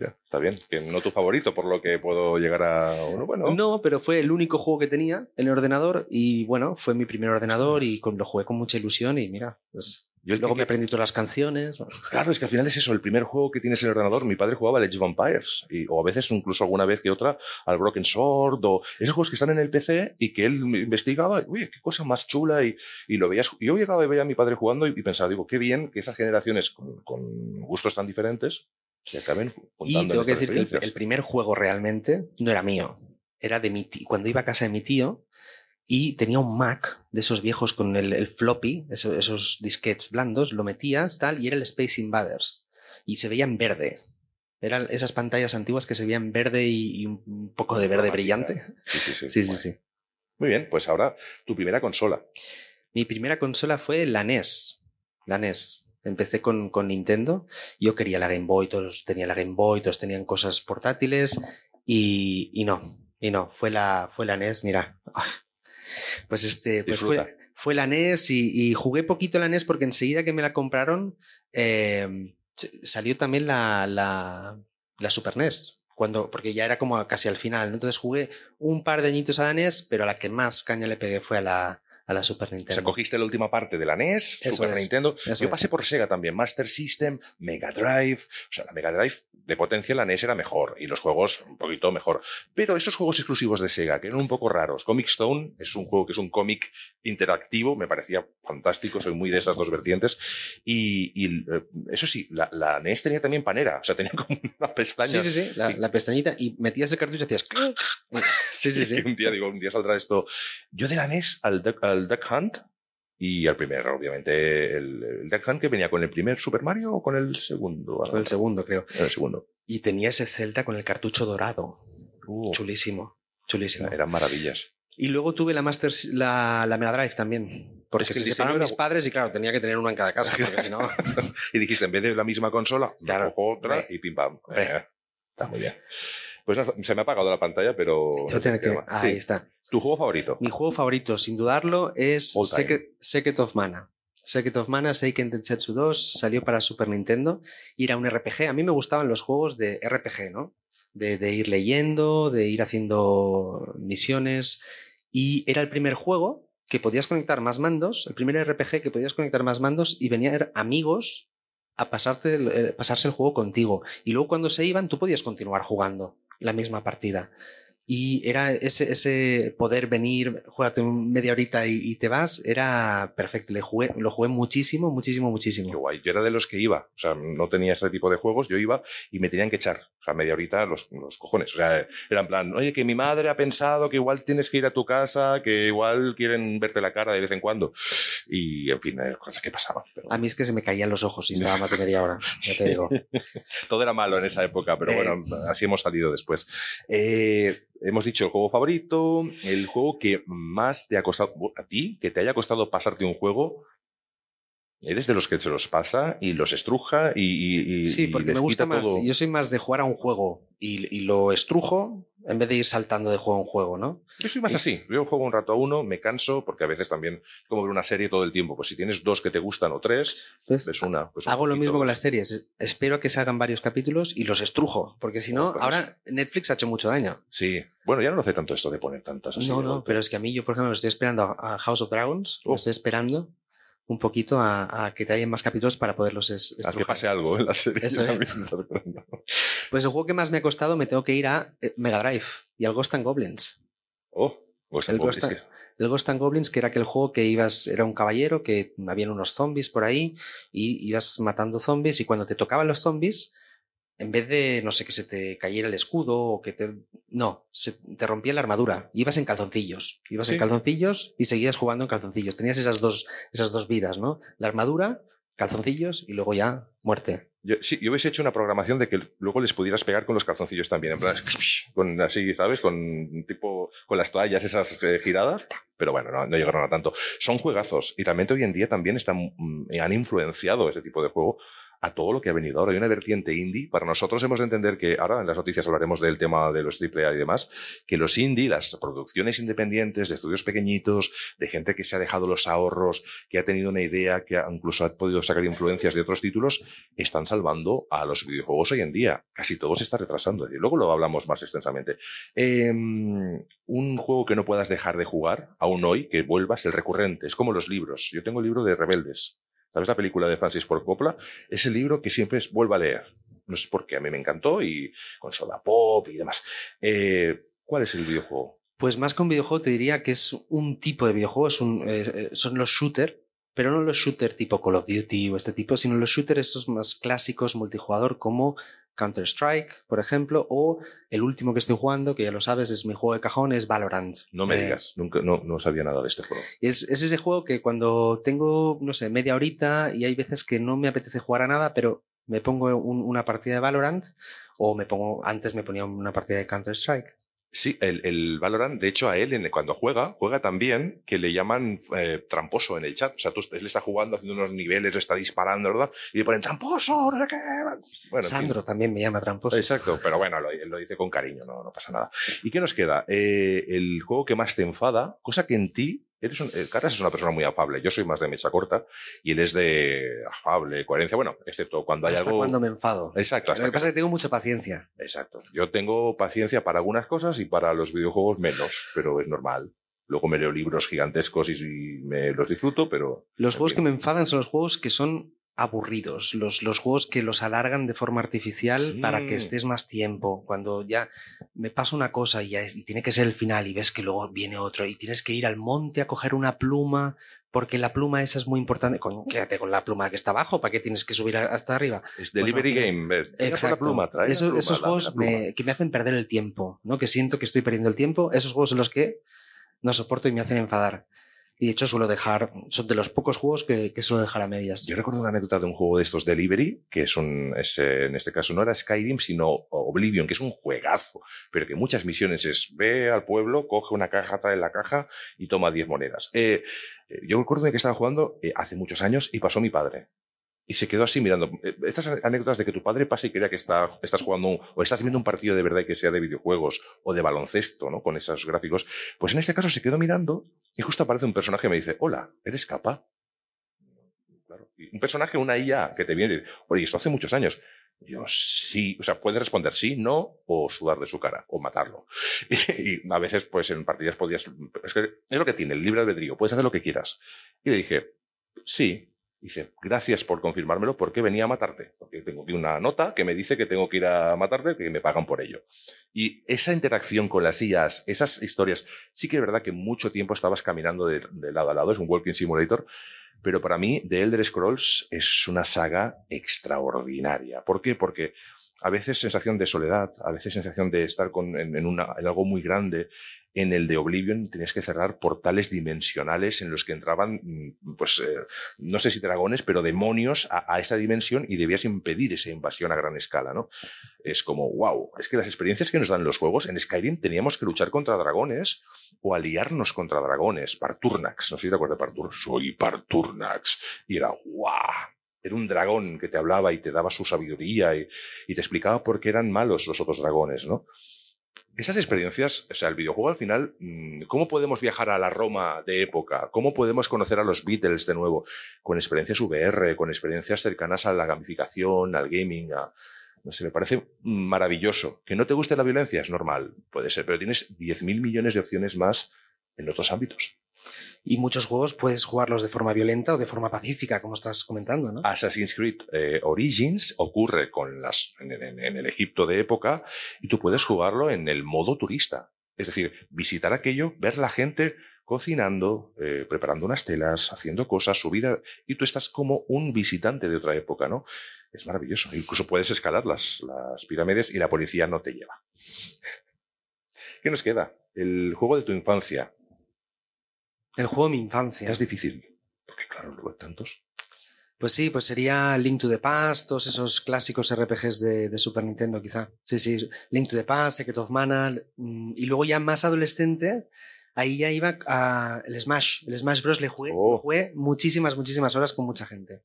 Ya, está bien. Que no tu favorito, por lo que puedo llegar a uno. Bueno, No, pero fue el único juego que tenía en el ordenador y bueno, fue mi primer ordenador y con- lo jugué con mucha ilusión y mira, pues yo luego que- me aprendí todas las canciones. Claro, es que al final es eso, el primer juego que tienes en el ordenador, mi padre jugaba al of Vampires, y, o a veces incluso alguna vez que otra al Broken Sword, o esos juegos que están en el PC y que él investigaba, uy, qué cosa más chula, y, y lo veías, y yo llegaba y veía a mi padre jugando y, y pensaba, digo, qué bien que esas generaciones con, con gustos tan diferentes se acaben juntando Y en tengo que decir que el, el primer juego realmente no era mío, era de mi tío. Cuando iba a casa de mi tío y tenía un Mac de esos viejos con el, el floppy, eso- esos disquetes blandos, lo metías tal y era el Space Invaders y se veía en verde. Eran esas pantallas antiguas que se veían verde y, y un poco de verde brillante. Sí, sí, sí. Sí, sí, sí. Muy bien, pues ahora tu primera consola. Mi primera consola fue la NES. La NES. Empecé con, con Nintendo. Yo quería la Game Boy, todos tenían la Game Boy, todos tenían cosas portátiles. Y, y no, y no, fue la, fue la NES, mira. Pues este, pues Disfruta. fue, fue la NES y, y jugué poquito la NES porque enseguida que me la compraron, eh, s- salió también la, la, la Super NES. Cuando, porque ya era como casi al final. ¿no? Entonces jugué un par de añitos a la NES, pero a la que más caña le pegué fue a la, a la Super O Nintendo. sea, cogiste la última parte de la NES, Eso Super es. Nintendo. Eso Yo es. pasé por Sega también, Master System, Mega Drive. O sea, la Mega Drive de potencia, la NES era mejor y los juegos un poquito mejor. Pero esos juegos exclusivos de Sega, que eran un poco raros. Comic Stone es un juego que es un cómic interactivo, me parecía fantástico, soy muy de esas dos vertientes. Y, y, eh, eso sí, la, la NES tenía también panera, o sea, tenía como (laughs) una pestaña. Sí, sí, sí, la, la pestañita y metías el cartucho y hacías... (laughs) Sí, sí, sí. (laughs) un día digo, un día saldrá esto. Yo de la NES al Duck, al Duck Hunt y al primer, obviamente, el, el Duck Hunt que venía con el primer Super Mario o con el segundo. Fue el segundo, creo. El segundo. Y tenía ese Zelda con el cartucho dorado. Uh, Chulísimo, chulísimo. eran maravillas. Y luego tuve la Master, la, la Mega Drive también. Porque Es que se separaron era- mis padres y claro, tenía que tener una en cada casa, porque si no... (laughs) Y dijiste, en vez de la misma consola, me Claro. cojo otra y pim pam. Eh, está muy bien. Pues nada, se me ha apagado la pantalla, pero. Tengo que tener que- Sí. Ahí está. ¿Tu juego favorito? Mi juego favorito, sin dudarlo, es. Secret, Secret of Mana. Secret of Mana, Seiken Densetsu 2, salió para Super Nintendo y era un RPG. A mí me gustaban los juegos de RPG, ¿no? De, de ir leyendo, de ir haciendo misiones. Y era el primer juego que podías conectar más mandos, el primer RPG que podías conectar más mandos y venían amigos a pasarte, eh, pasarse el juego contigo. Y luego cuando se iban, tú podías continuar jugando la misma partida. Y era ese, ese poder venir, juégate media horita y, te vas, era perfecto. Le jugué, lo jugué muchísimo, muchísimo, Qué muchísimo. guay. Yo era de los que iba, o sea, no tenía este tipo de juegos, yo iba y me tenían que echar, o sea, media horita los, los cojones. O sea, era en plan, oye, que mi madre ha pensado que igual tienes que ir a tu casa, que igual quieren verte la cara de vez en cuando. Y, en fin, eh, cosas que pasaban. pero A mí es que se me caían los ojos y estaba más de media hora, ya te (laughs) digo. Todo era malo en esa época, pero bueno, (laughs) así hemos salido después. Eh, hemos dicho el juego favorito, el juego que más te ha costado, a ti, que te haya costado pasarte un juego. Eres de los que se los pasa y los estruja y, Sí, y porque les me gusta más. todo. Yo soy más de jugar a un juego y, y lo estrujo en vez de ir saltando de juego en juego, ¿no? Yo soy más así. Yo juego un rato a uno, me canso, porque a veces también como ver una serie todo el tiempo. Pues si tienes dos que te gustan o tres, Entonces, ves una. pues un hago lo poquito. mismo con las series. Espero que salgan varios capítulos y los estrujo, porque si no, Pues- ahora Netflix ha hecho mucho daño. Sí. Bueno, ya no hace tanto esto de poner tantas así. no, no, pero es que a mí yo, por ejemplo, estoy esperando a House of Dragons, lo Oh. estoy esperando un poquito a, a que te hayan más capítulos para poderlos es- A que estrujar. pase algo en la serie. Eso (laughs) es. Pues el juego que más me ha costado me tengo que ir a eh, Mega Drive y al Ghost and Goblins. Oh, Ghost and El Goblins, Ghost, el Ghost and Goblins, que era aquel juego que ibas, era un caballero, que habían unos zombies por ahí, y ibas matando zombies, y cuando te tocaban los zombies, en vez de, no sé, que se te cayera el escudo, o que te. No, se te rompía la armadura. Ibas en calzoncillos. Ibas Sí. en calzoncillos y seguías jugando en calzoncillos. Tenías esas dos, esas dos vidas, ¿no? La armadura, calzoncillos, y luego ya muerte. Yo, sí, yo hubiese hecho una programación de que luego les pudieras pegar con los calzoncillos también, en plan, (laughs) con así, ¿sabes? Con tipo, con las toallas esas eh, giradas, pero bueno, no, no llegaron a tanto. Son juegazos y realmente hoy en día también están, mm, han influenciado ese tipo de juego a todo lo que ha venido ahora. Hay una vertiente indie. Para nosotros hemos de entender que ahora en las noticias hablaremos del tema de los AAA y demás, que los indie, las producciones independientes de estudios pequeñitos, de gente que se ha dejado los ahorros, que ha tenido una idea, que incluso ha podido sacar influencias de otros títulos, están salvando a los videojuegos hoy en día. Casi todo se está retrasando. Y luego lo hablamos más extensamente. Eh, un juego que no puedas dejar de jugar, aún hoy, que vuelvas, el recurrente. Es como los libros. Yo tengo el libro de Rebeldes. ¿Sabes la película de Francis Ford Coppola? Es el libro que siempre vuelvo a leer. No sé por qué, a mí me encantó y con Soda Pop y demás. Eh, ¿Cuál es el videojuego? Pues más que un videojuego, te diría que es un tipo de videojuego, es un, eh, eh, son los shooter, pero no los shooter tipo Call of Duty o este tipo, sino los shooter esos más clásicos multijugador como Counter-Strike, por ejemplo, o el último que estoy jugando, que ya lo sabes, es mi juego de cajón, es Valorant. No me Eh, digas, nunca, no, no sabía nada de este juego. Es, es ese juego que cuando tengo, no sé, media horita y hay veces que no me apetece jugar a nada, pero me pongo un- una partida de Valorant o me pongo, antes me ponía una partida de Counter-Strike. Sí, el, el Valorant, de hecho, a él, cuando juega, juega también que le llaman eh, tramposo en el chat. O sea, tú, él está jugando, haciendo unos niveles, está disparando, ¿verdad? Y le ponen tramposo, qué. Bueno, en fin. Sandro también me llama tramposo. Exacto, pero bueno, lo, lo dice con cariño, no, no pasa nada. ¿Y qué nos queda? Eh, el juego que más te enfada, cosa que en ti, eres un, eh, es una persona muy afable, yo soy más de mecha corta y él es de afable, coherencia, bueno, excepto cuando hay Hasta algo... cuando me enfado. Exacto, Lo que que- pasa es que tengo mucha paciencia. Exacto. Yo tengo paciencia para algunas cosas y para los videojuegos menos, pero es normal. Luego me leo libros gigantescos y, me los disfruto, pero... Los juegos que me enfadan son los juegos que son aburridos, los, los juegos que los alargan de forma artificial para que Mm. estés más tiempo. Cuando ya me pasa una cosa y, ya es- y tiene que ser el final y ves que luego viene otro y tienes que ir al monte a coger una pluma porque la pluma esa es muy importante. Quédate con la pluma que está abajo, ¿para qué tienes que subir hasta arriba? Es Delivery Bueno, Game. venga por la Exacto. pluma, trae la pluma, esos juegos me- que me hacen perder el tiempo, ¿no? Que siento que estoy perdiendo el tiempo. Esos juegos son los que no soporto y me hacen enfadar. Y de hecho suelo dejar, son de los pocos juegos que, que suelo dejar a medias. Yo recuerdo una anécdota de un juego de estos Delivery, que es un, es, eh, en este caso no era Skyrim, sino Oblivion, que es un juegazo, pero que muchas misiones es ve al pueblo, coge una caja, trae la caja y toma 10 monedas. Eh, eh, yo recuerdo que estaba jugando eh, hace muchos años y pasó mi padre. Y se quedó así mirando. Eh, Estas anécdotas de que tu padre pasa y crea que está, estás jugando un- o estás viendo un partido de verdad que sea de videojuegos o de baloncesto, ¿no? Con esos gráficos. Pues en este caso se quedó mirando y justo aparece un personaje y me dice, hola, ¿eres capa? Claro. Un personaje, una IA que te viene y dice, oye, esto hace muchos años. Yo sí, o sea, puedes responder sí, no, o sudar de su cara, o matarlo. Y, (laughs) y a veces, pues en partidas podías. Es que es lo que tiene, el libre albedrío, puedes hacer lo que quieras. Y le dije, sí. Dice, gracias por confirmármelo, porque venía a matarte. Porque tengo una nota que me dice que tengo que ir a matarte, que me pagan por ello. Y esa interacción con las IAs, esas historias, sí que es verdad que mucho tiempo estabas caminando de, de lado a lado, es un walking simulator, pero para mí The Elder Scrolls es una saga extraordinaria. ¿Por qué? Porque a veces sensación de soledad, a veces sensación de estar con, en, en una, en algo muy grande. En el de Oblivion tenías que cerrar portales dimensionales en los que entraban, mm, pues, eh, no sé si dragones, pero demonios a, esa dimensión y debías impedir esa invasión a gran escala, ¿no? Es como, wow, es que las experiencias que nos dan los juegos, en Skyrim teníamos que luchar contra dragones o aliarnos contra dragones, Parturnax, no sé si te acuerdas de Parturnax, soy Parturnax, y era, wow, era un dragón que te hablaba y te daba su sabiduría y te explicaba por qué eran malos los otros dragones, ¿no? Esas experiencias, o sea, el videojuego al final, mm, ¿cómo podemos viajar a la Roma de época? ¿Cómo podemos conocer a los Beatles de nuevo? Con experiencias VR, con experiencias cercanas a la gamificación, al gaming, no sé, me parece maravilloso. Que no te guste la violencia es normal, puede ser, pero tienes 10.000 millones de opciones más en otros ámbitos. Y muchos juegos puedes jugarlos de forma violenta o de forma pacífica, como estás comentando, ¿no? Assassin's Creed eh, Origins ocurre con las, en, el Egipto de época y tú puedes jugarlo en el modo turista. Es decir, visitar aquello, ver la gente cocinando, eh, preparando unas telas, haciendo cosas, su vida, y tú estás como un visitante de otra época, ¿no? Es maravilloso. Incluso puedes escalar las, las pirámides y la policía no te lleva. (laughs) ¿Qué nos queda? El juego de tu infancia. El juego de mi infancia. Es difícil. Porque claro, luego hay tantos. Pues sí, pues sería Link to the Past, todos esos clásicos RPGs de, de Super Nintendo, quizá. Sí, sí, Link to the Past, Secret of Mana, mm, y luego ya más adolescente, ahí ya iba a el Smash. El Smash Bros. le jugué, Oh. jugué muchísimas, muchísimas horas con mucha gente.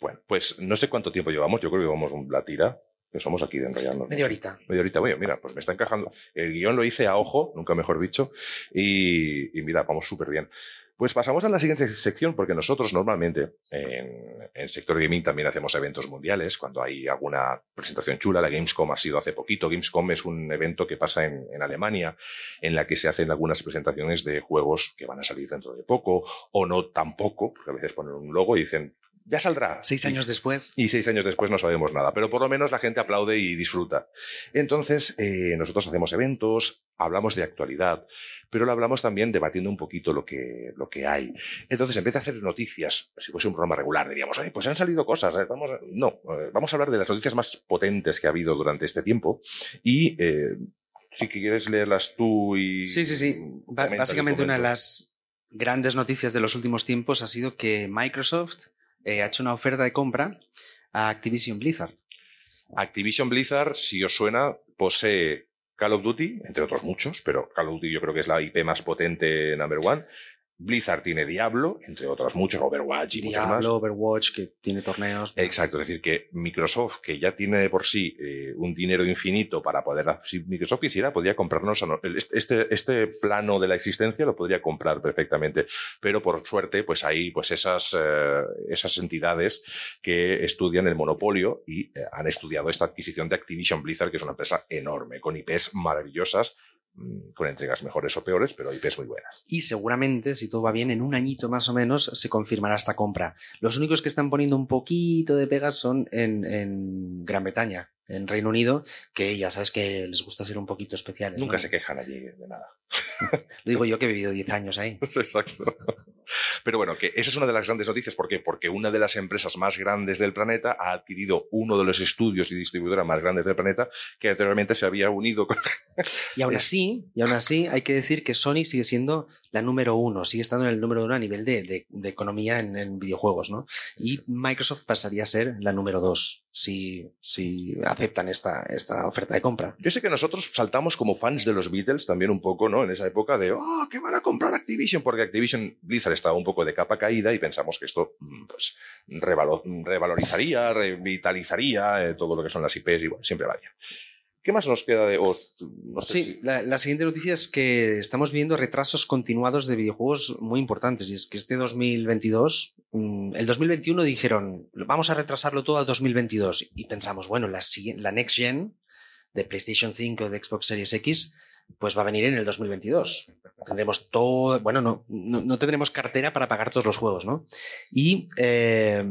Bueno, pues no sé cuánto tiempo llevamos. Yo creo que llevamos la tira. Que somos aquí de enrollarnos. Media horita. Media horita. Bueno, mira, pues me está encajando. El guion lo hice a ojo, nunca mejor dicho. Y, y mira, vamos súper bien. Pues pasamos a la siguiente sección, porque nosotros normalmente en, en sector gaming también hacemos eventos mundiales. Cuando hay alguna presentación chula, la Gamescom ha sido hace poquito. Gamescom es un evento que pasa en, en Alemania, en la que se hacen algunas presentaciones de juegos que van a salir dentro de poco, o no tampoco, porque a veces ponen un logo y dicen, ya saldrá. Seis años después. y seis años después no sabemos nada, pero por lo menos la gente aplaude y disfruta. Entonces, eh, nosotros hacemos eventos, hablamos de actualidad, pero lo hablamos también debatiendo un poquito lo que, lo que hay. Entonces, en vez de hacer noticias, si fuese un programa regular, diríamos, "Ay, pues han salido cosas, eh, vamos a-". no, eh, vamos a hablar de las noticias más potentes que ha habido durante este tiempo y eh, si quieres leerlas tú y... Sí, sí, sí. Básicamente una de las grandes noticias de los últimos tiempos ha sido que Microsoft eh, ha hecho una oferta de compra a Activision Blizzard. Activision Blizzard, si os suena, posee Call of Duty, entre otros muchos, pero Call of Duty yo creo que es la IP más potente number one. Blizzard tiene Diablo, entre otras muchas, Overwatch y muchas más. Diablo, Overwatch, que tiene torneos. Exacto, es decir, que Microsoft, que ya tiene de por sí eh, un dinero infinito para poder, si Microsoft quisiera, podría comprarnos, a no- el- este, este plano de la existencia lo podría comprar perfectamente, pero por suerte, pues hay pues esas, eh, esas entidades que estudian el monopolio y eh, han estudiado esta adquisición de Activision Blizzard, que es una empresa enorme, con IPs maravillosas, con entregas mejores o peores, pero IPs muy buenas. Y seguramente, si todo va bien, en un añito más o menos se confirmará esta compra. Los únicos que están poniendo un poquito de pegas son en Gran Bretaña, en Reino Unido, que ya sabes que les gusta ser un poquito especiales. Nunca ¿no? se quejan allí de nada. (laughs) Lo digo yo que he vivido 10 años ahí. (laughs) Exacto. Pero bueno, que esa es una de las grandes noticias. ¿Por qué? Porque una de las empresas más grandes del planeta ha adquirido uno de los estudios y distribuidoras más grandes del planeta que anteriormente se había unido con... (laughs) Y aún así, y aún así, hay que decir que Sony sigue siendo la número uno, sigue estando en el número uno a nivel de, de- de economía en, en videojuegos, ¿no? Y Microsoft pasaría a ser la número dos si, si aceptan esta, esta oferta de compra. Yo sé que nosotros saltamos como fans de los Beatles también un poco, ¿no? En esa época de, oh, que van a comprar Activision, porque Activision Blizzard estaba un poco de capa caída y pensamos que esto, mm, pues, revalo- revalorizaría, revitalizaría eh, todo lo que son las IPs y siempre va bien. ¿Qué más nos queda de? No sé Sí, si- la, la siguiente noticia es que estamos viendo retrasos continuados de videojuegos muy importantes. Y es que este 2022, mm, el 2021 dijeron, vamos a retrasarlo todo al 2022. Y pensamos, bueno, la, la Next Gen de PlayStation 5 o de Xbox Series X, pues va a venir en el 2022. Tendremos todo, bueno, no, no, no tendremos cartera para pagar todos los juegos, ¿no? Y eh,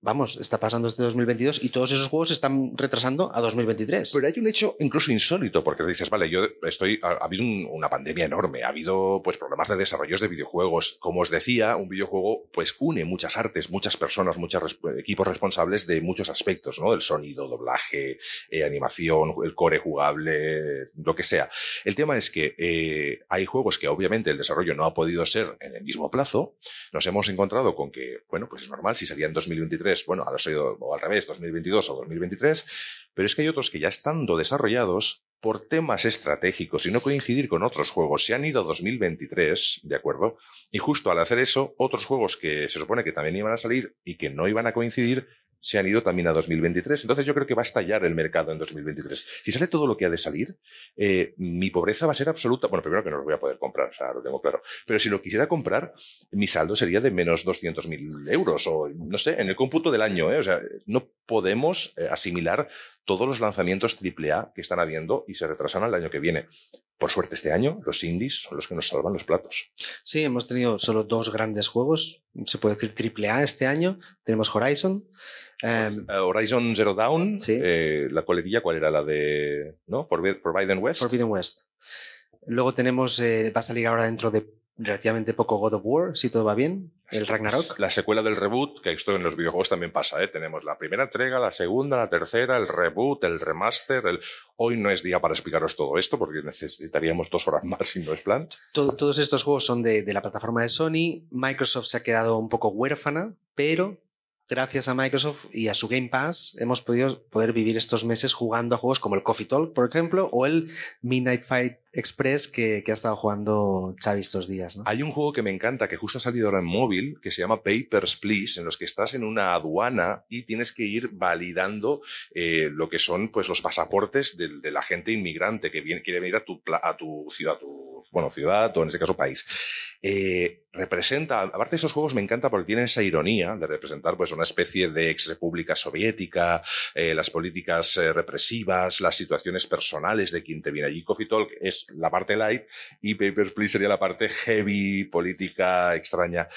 vamos, está pasando este 2022 y todos esos juegos se están retrasando a 2023. Pero hay un hecho incluso insólito, porque dices, vale, yo estoy, ha, ha habido un- una pandemia enorme, ha habido pues problemas de desarrollos de videojuegos. Como os decía, un videojuego pues une muchas artes, muchas personas, muchos equipos responsables de muchos aspectos, ¿no? Del sonido, doblaje, eh, animación, el core jugable, lo que sea. El tema es que eh, hay juegos que obviamente el desarrollo no ha podido ser en el mismo plazo. Nos hemos encontrado con que, bueno, pues es normal, si salía en 2023, bueno, ahora sido, o al revés, 2022 o 2023, pero es que hay otros que ya estando desarrollados por temas estratégicos y no coincidir con otros juegos, se han ido a 2023, ¿de acuerdo? Y justo al hacer eso, otros juegos que se supone que también iban a salir y que no iban a coincidir, se han ido también a 2023. Entonces yo creo que va a estallar el mercado en 2023. Si sale todo lo que ha de salir, eh, mi pobreza va a ser absoluta. Bueno, primero que no lo voy a poder comprar, o sea, lo tengo claro. Pero si lo quisiera comprar, mi saldo sería de menos 200.000 euros o, no sé, en el cómputo del año. ¿eh? O sea, no podemos eh, asimilar todos los lanzamientos AAA que están habiendo y se retrasan al año que viene. por suerte este año, los indies son los que nos salvan los platos. Sí, hemos tenido solo dos grandes juegos, se puede decir triple A este año. Tenemos Horizon. Eh, Horizon Zero Dawn, sí. eh, la coletilla, ¿cuál era? La de ¿no? Forbi- Forbidden West. Forbidden West. Luego tenemos, eh, va a salir ahora dentro de relativamente poco God of War, si todo va bien, el Ragnarok. La secuela del reboot, que esto en los videojuegos también pasa, ¿eh? Tenemos la primera entrega, la segunda, la tercera, el reboot, el remaster. El... Hoy no es día para explicaros todo esto porque necesitaríamos dos horas (laughs) más si no es plan. To- todos estos juegos son de, de la plataforma de Sony. Microsoft se ha quedado un poco huérfana, pero gracias a Microsoft y a su Game Pass hemos podido poder vivir estos meses jugando a juegos como el Coffee Talk, por ejemplo, o el Midnight Fight Express que, que ha estado jugando Xavi estos días. ¿no? Hay un juego que me encanta, que justo ha salido ahora en móvil, que se llama Papers, Please, en los que estás en una aduana y tienes que ir validando eh, lo que son pues, los pasaportes de, la gente inmigrante que quiere venir a tu, ciudad, a tu, bueno, ciudad o en este caso país. Eh, representa, aparte de esos juegos me encanta porque tienen esa ironía de representar pues una especie de ex república soviética, eh, las políticas represivas, las situaciones personales de quien te viene allí. Coffee Talk es la parte light y Papers, Please sería la parte heavy, política, extraña.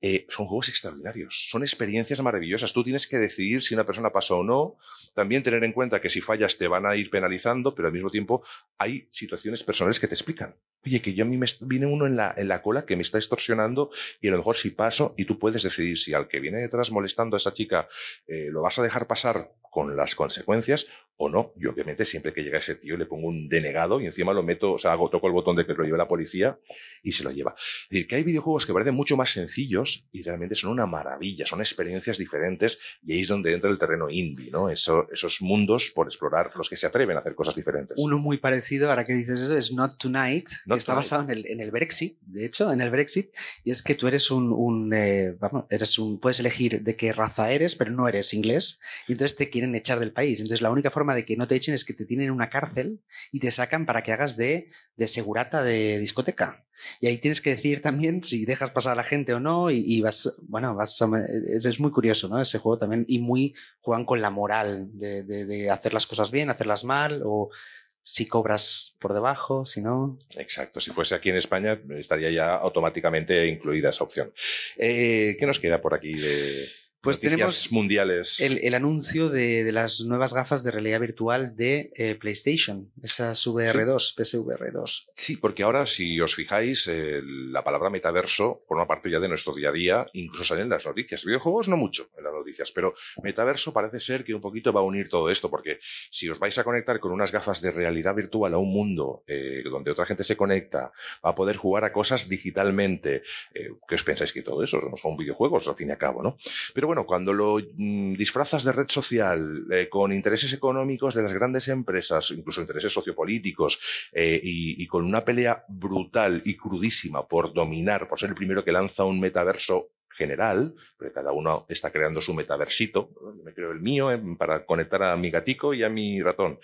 Eh, son juegos extraordinarios, son experiencias maravillosas. Tú tienes que decidir si una persona pasa o no, también tener en cuenta que si fallas te van a ir penalizando, pero al mismo tiempo hay situaciones personales que te explican. Oye, que yo a mí me viene uno en la, en la cola que me está extorsionando y a lo mejor si paso y tú puedes decidir si al que viene detrás molestando a esa chica eh, lo vas a dejar pasar con las consecuencias o no. Y obviamente siempre que llega ese tío le pongo un denegado y encima lo meto, o sea, hago, toco el botón de que lo lleve la policía y se lo lleva. Es decir, que hay videojuegos que parecen mucho más sencillos y realmente son una maravilla, son experiencias diferentes y ahí es donde entra el terreno indie, ¿no? Eso- esos mundos por explorar, los que se atreven a hacer cosas diferentes. Uno muy parecido, ahora que dices eso, es Not Tonight, Que está basado en el, en el Brexit, de hecho, en el Brexit, y es que tú eres un, un, eh, vamos, eres un, puedes elegir de qué raza eres, pero no eres inglés, y entonces te quieren echar del país. Entonces la única forma de que no te echen es que te tienen en una cárcel y te sacan para que hagas de, de segurata de discoteca. Y ahí tienes que decidir también si dejas pasar a la gente o no, y, y vas, bueno, vas, a- es, es muy curioso, ¿no? Ese juego también, y muy juegan con la moral de, de- de hacer las cosas bien, hacerlas mal, o si cobras por debajo, si no. Exacto, si fuese aquí en España estaría ya automáticamente incluida esa opción. Eh, ¿Qué nos queda por aquí de Pues noticias tenemos mundiales? El, el anuncio de, de las nuevas gafas de realidad virtual de eh, PlayStation, esas VR2, PSVR2. Sí, porque ahora, si os fijáis, eh, la palabra metaverso forma parte ya de nuestro día a día, incluso salen las noticias. Videojuegos no mucho en las noticias, pero metaverso parece ser que un poquito va a unir todo esto, porque si os vais a conectar con unas gafas de realidad virtual a un mundo eh, donde otra gente se conecta, va a poder jugar a cosas digitalmente, ¿qué os pensáis que todo eso? Son videojuegos, al fin y al cabo, ¿no? Pero bueno, cuando lo mm, disfrazas de red social eh, con intereses económicos de las grandes empresas, incluso intereses sociopolíticos, eh, y, con una pelea brutal y crudísima por dominar, por ser el primero que lanza un metaverso general, porque cada uno está creando su metaversito, me creo el mío eh, para conectar a mi gatico y a mi ratón.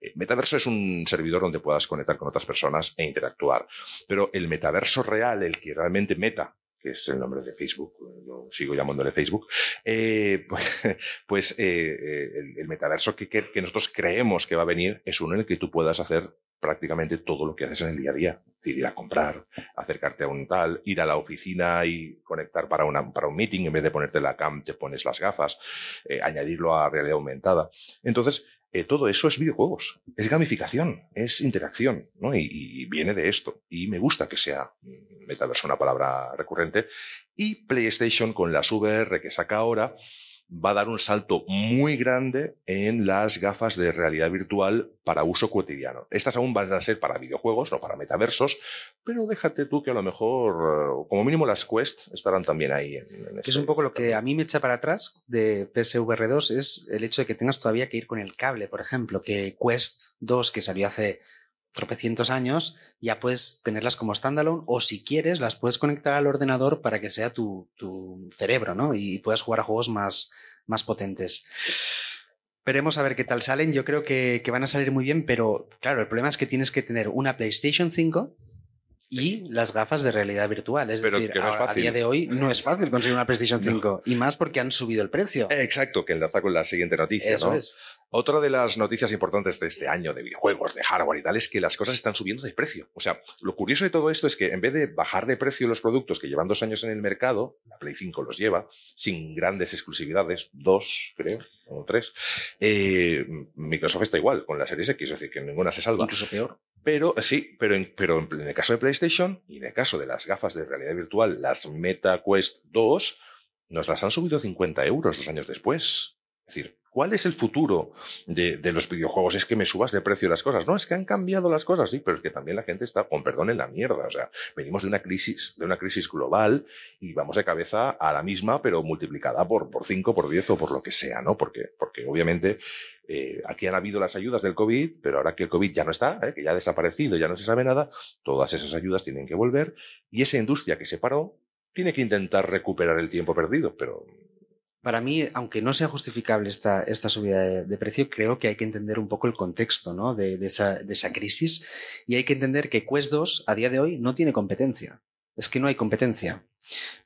Eh, Metaverso es un servidor donde puedas conectar con otras personas e interactuar, pero el metaverso real, el que realmente meta, que es el nombre de Facebook, yo sigo llamándole Facebook, eh, (laughs) pues, pues eh, eh, el, metaverso que, nosotros creemos que va a venir es uno en el que tú puedas hacer prácticamente todo lo que haces en el día a día. Ir a comprar, acercarte a un tal, ir a la oficina y conectar para, una, para un meeting, en vez de ponerte la cam, te pones las gafas, añadirlo a realidad aumentada. Entonces, eh, todo eso es videojuegos, es gamificación, es interacción, ¿no? Y, y viene de esto. Y me gusta que sea mm, metaverso una palabra recurrente. Y PlayStation con las VR que saca ahora va a dar un salto muy grande en las gafas de realidad virtual para uso cotidiano. Estas aún van a ser para videojuegos, no para metaversos, pero déjate tú que a lo mejor, eh, como mínimo las Quest estarán también ahí. En, en ese- es un poco lo que a mí me echa para atrás de PSVR2 es el hecho de que tengas todavía que ir con el cable, por ejemplo, que Quest 2, que salió hace tropecientos años, ya puedes tenerlas como standalone o si quieres las puedes conectar al ordenador para que sea tu, tu cerebro, ¿no? Y puedas jugar a juegos más, más potentes. Veremos a ver qué tal salen. Yo creo que, que van a salir muy bien, pero claro, el problema es que tienes que tener una PlayStation 5 y las gafas de realidad virtual. Es Pero decir, que no es a- día de hoy no es fácil conseguir una PlayStation 5 y más porque han subido el precio. Exacto, que enlaza con la siguiente noticia. Eso ¿no? es. Otra de las noticias importantes de este año de videojuegos, de hardware y tal, es que las cosas están subiendo de precio. O sea, lo curioso de todo esto es que en vez de bajar de precio los productos que llevan dos años en el mercado, la Play 5 los lleva, sin grandes exclusividades, dos, creo, o tres, eh, Microsoft está igual con la Series X, es decir, que ninguna se salva. Incluso peor. Pero eh, sí, pero en, pero en el caso de PlayStation y en el caso de las gafas de realidad virtual, las Meta Quest 2, nos las han subido 50 euros dos años después. Es decir, ¿cuál es el futuro de, de los videojuegos? Es que me subas de precio las cosas. No, es que han cambiado las cosas, sí, pero es que también la gente está, con perdón, en la mierda. O sea, venimos de una crisis, de una crisis global y vamos de cabeza a la misma, pero multiplicada por, por 5, por 10 o por lo que sea, ¿no? Porque, porque obviamente eh, aquí han habido las ayudas del COVID, pero ahora que el COVID ya no está, ¿eh? que ya ha desaparecido, ya no se sabe nada, todas esas ayudas tienen que volver y esa industria que se paró tiene que intentar recuperar el tiempo perdido, pero Para mí, aunque no sea justificable esta, esta subida de, precio, creo que hay que entender un poco el contexto ¿no? de, esa, de esa crisis y hay que entender que Quest 2 a día de hoy no tiene competencia. Es que no hay competencia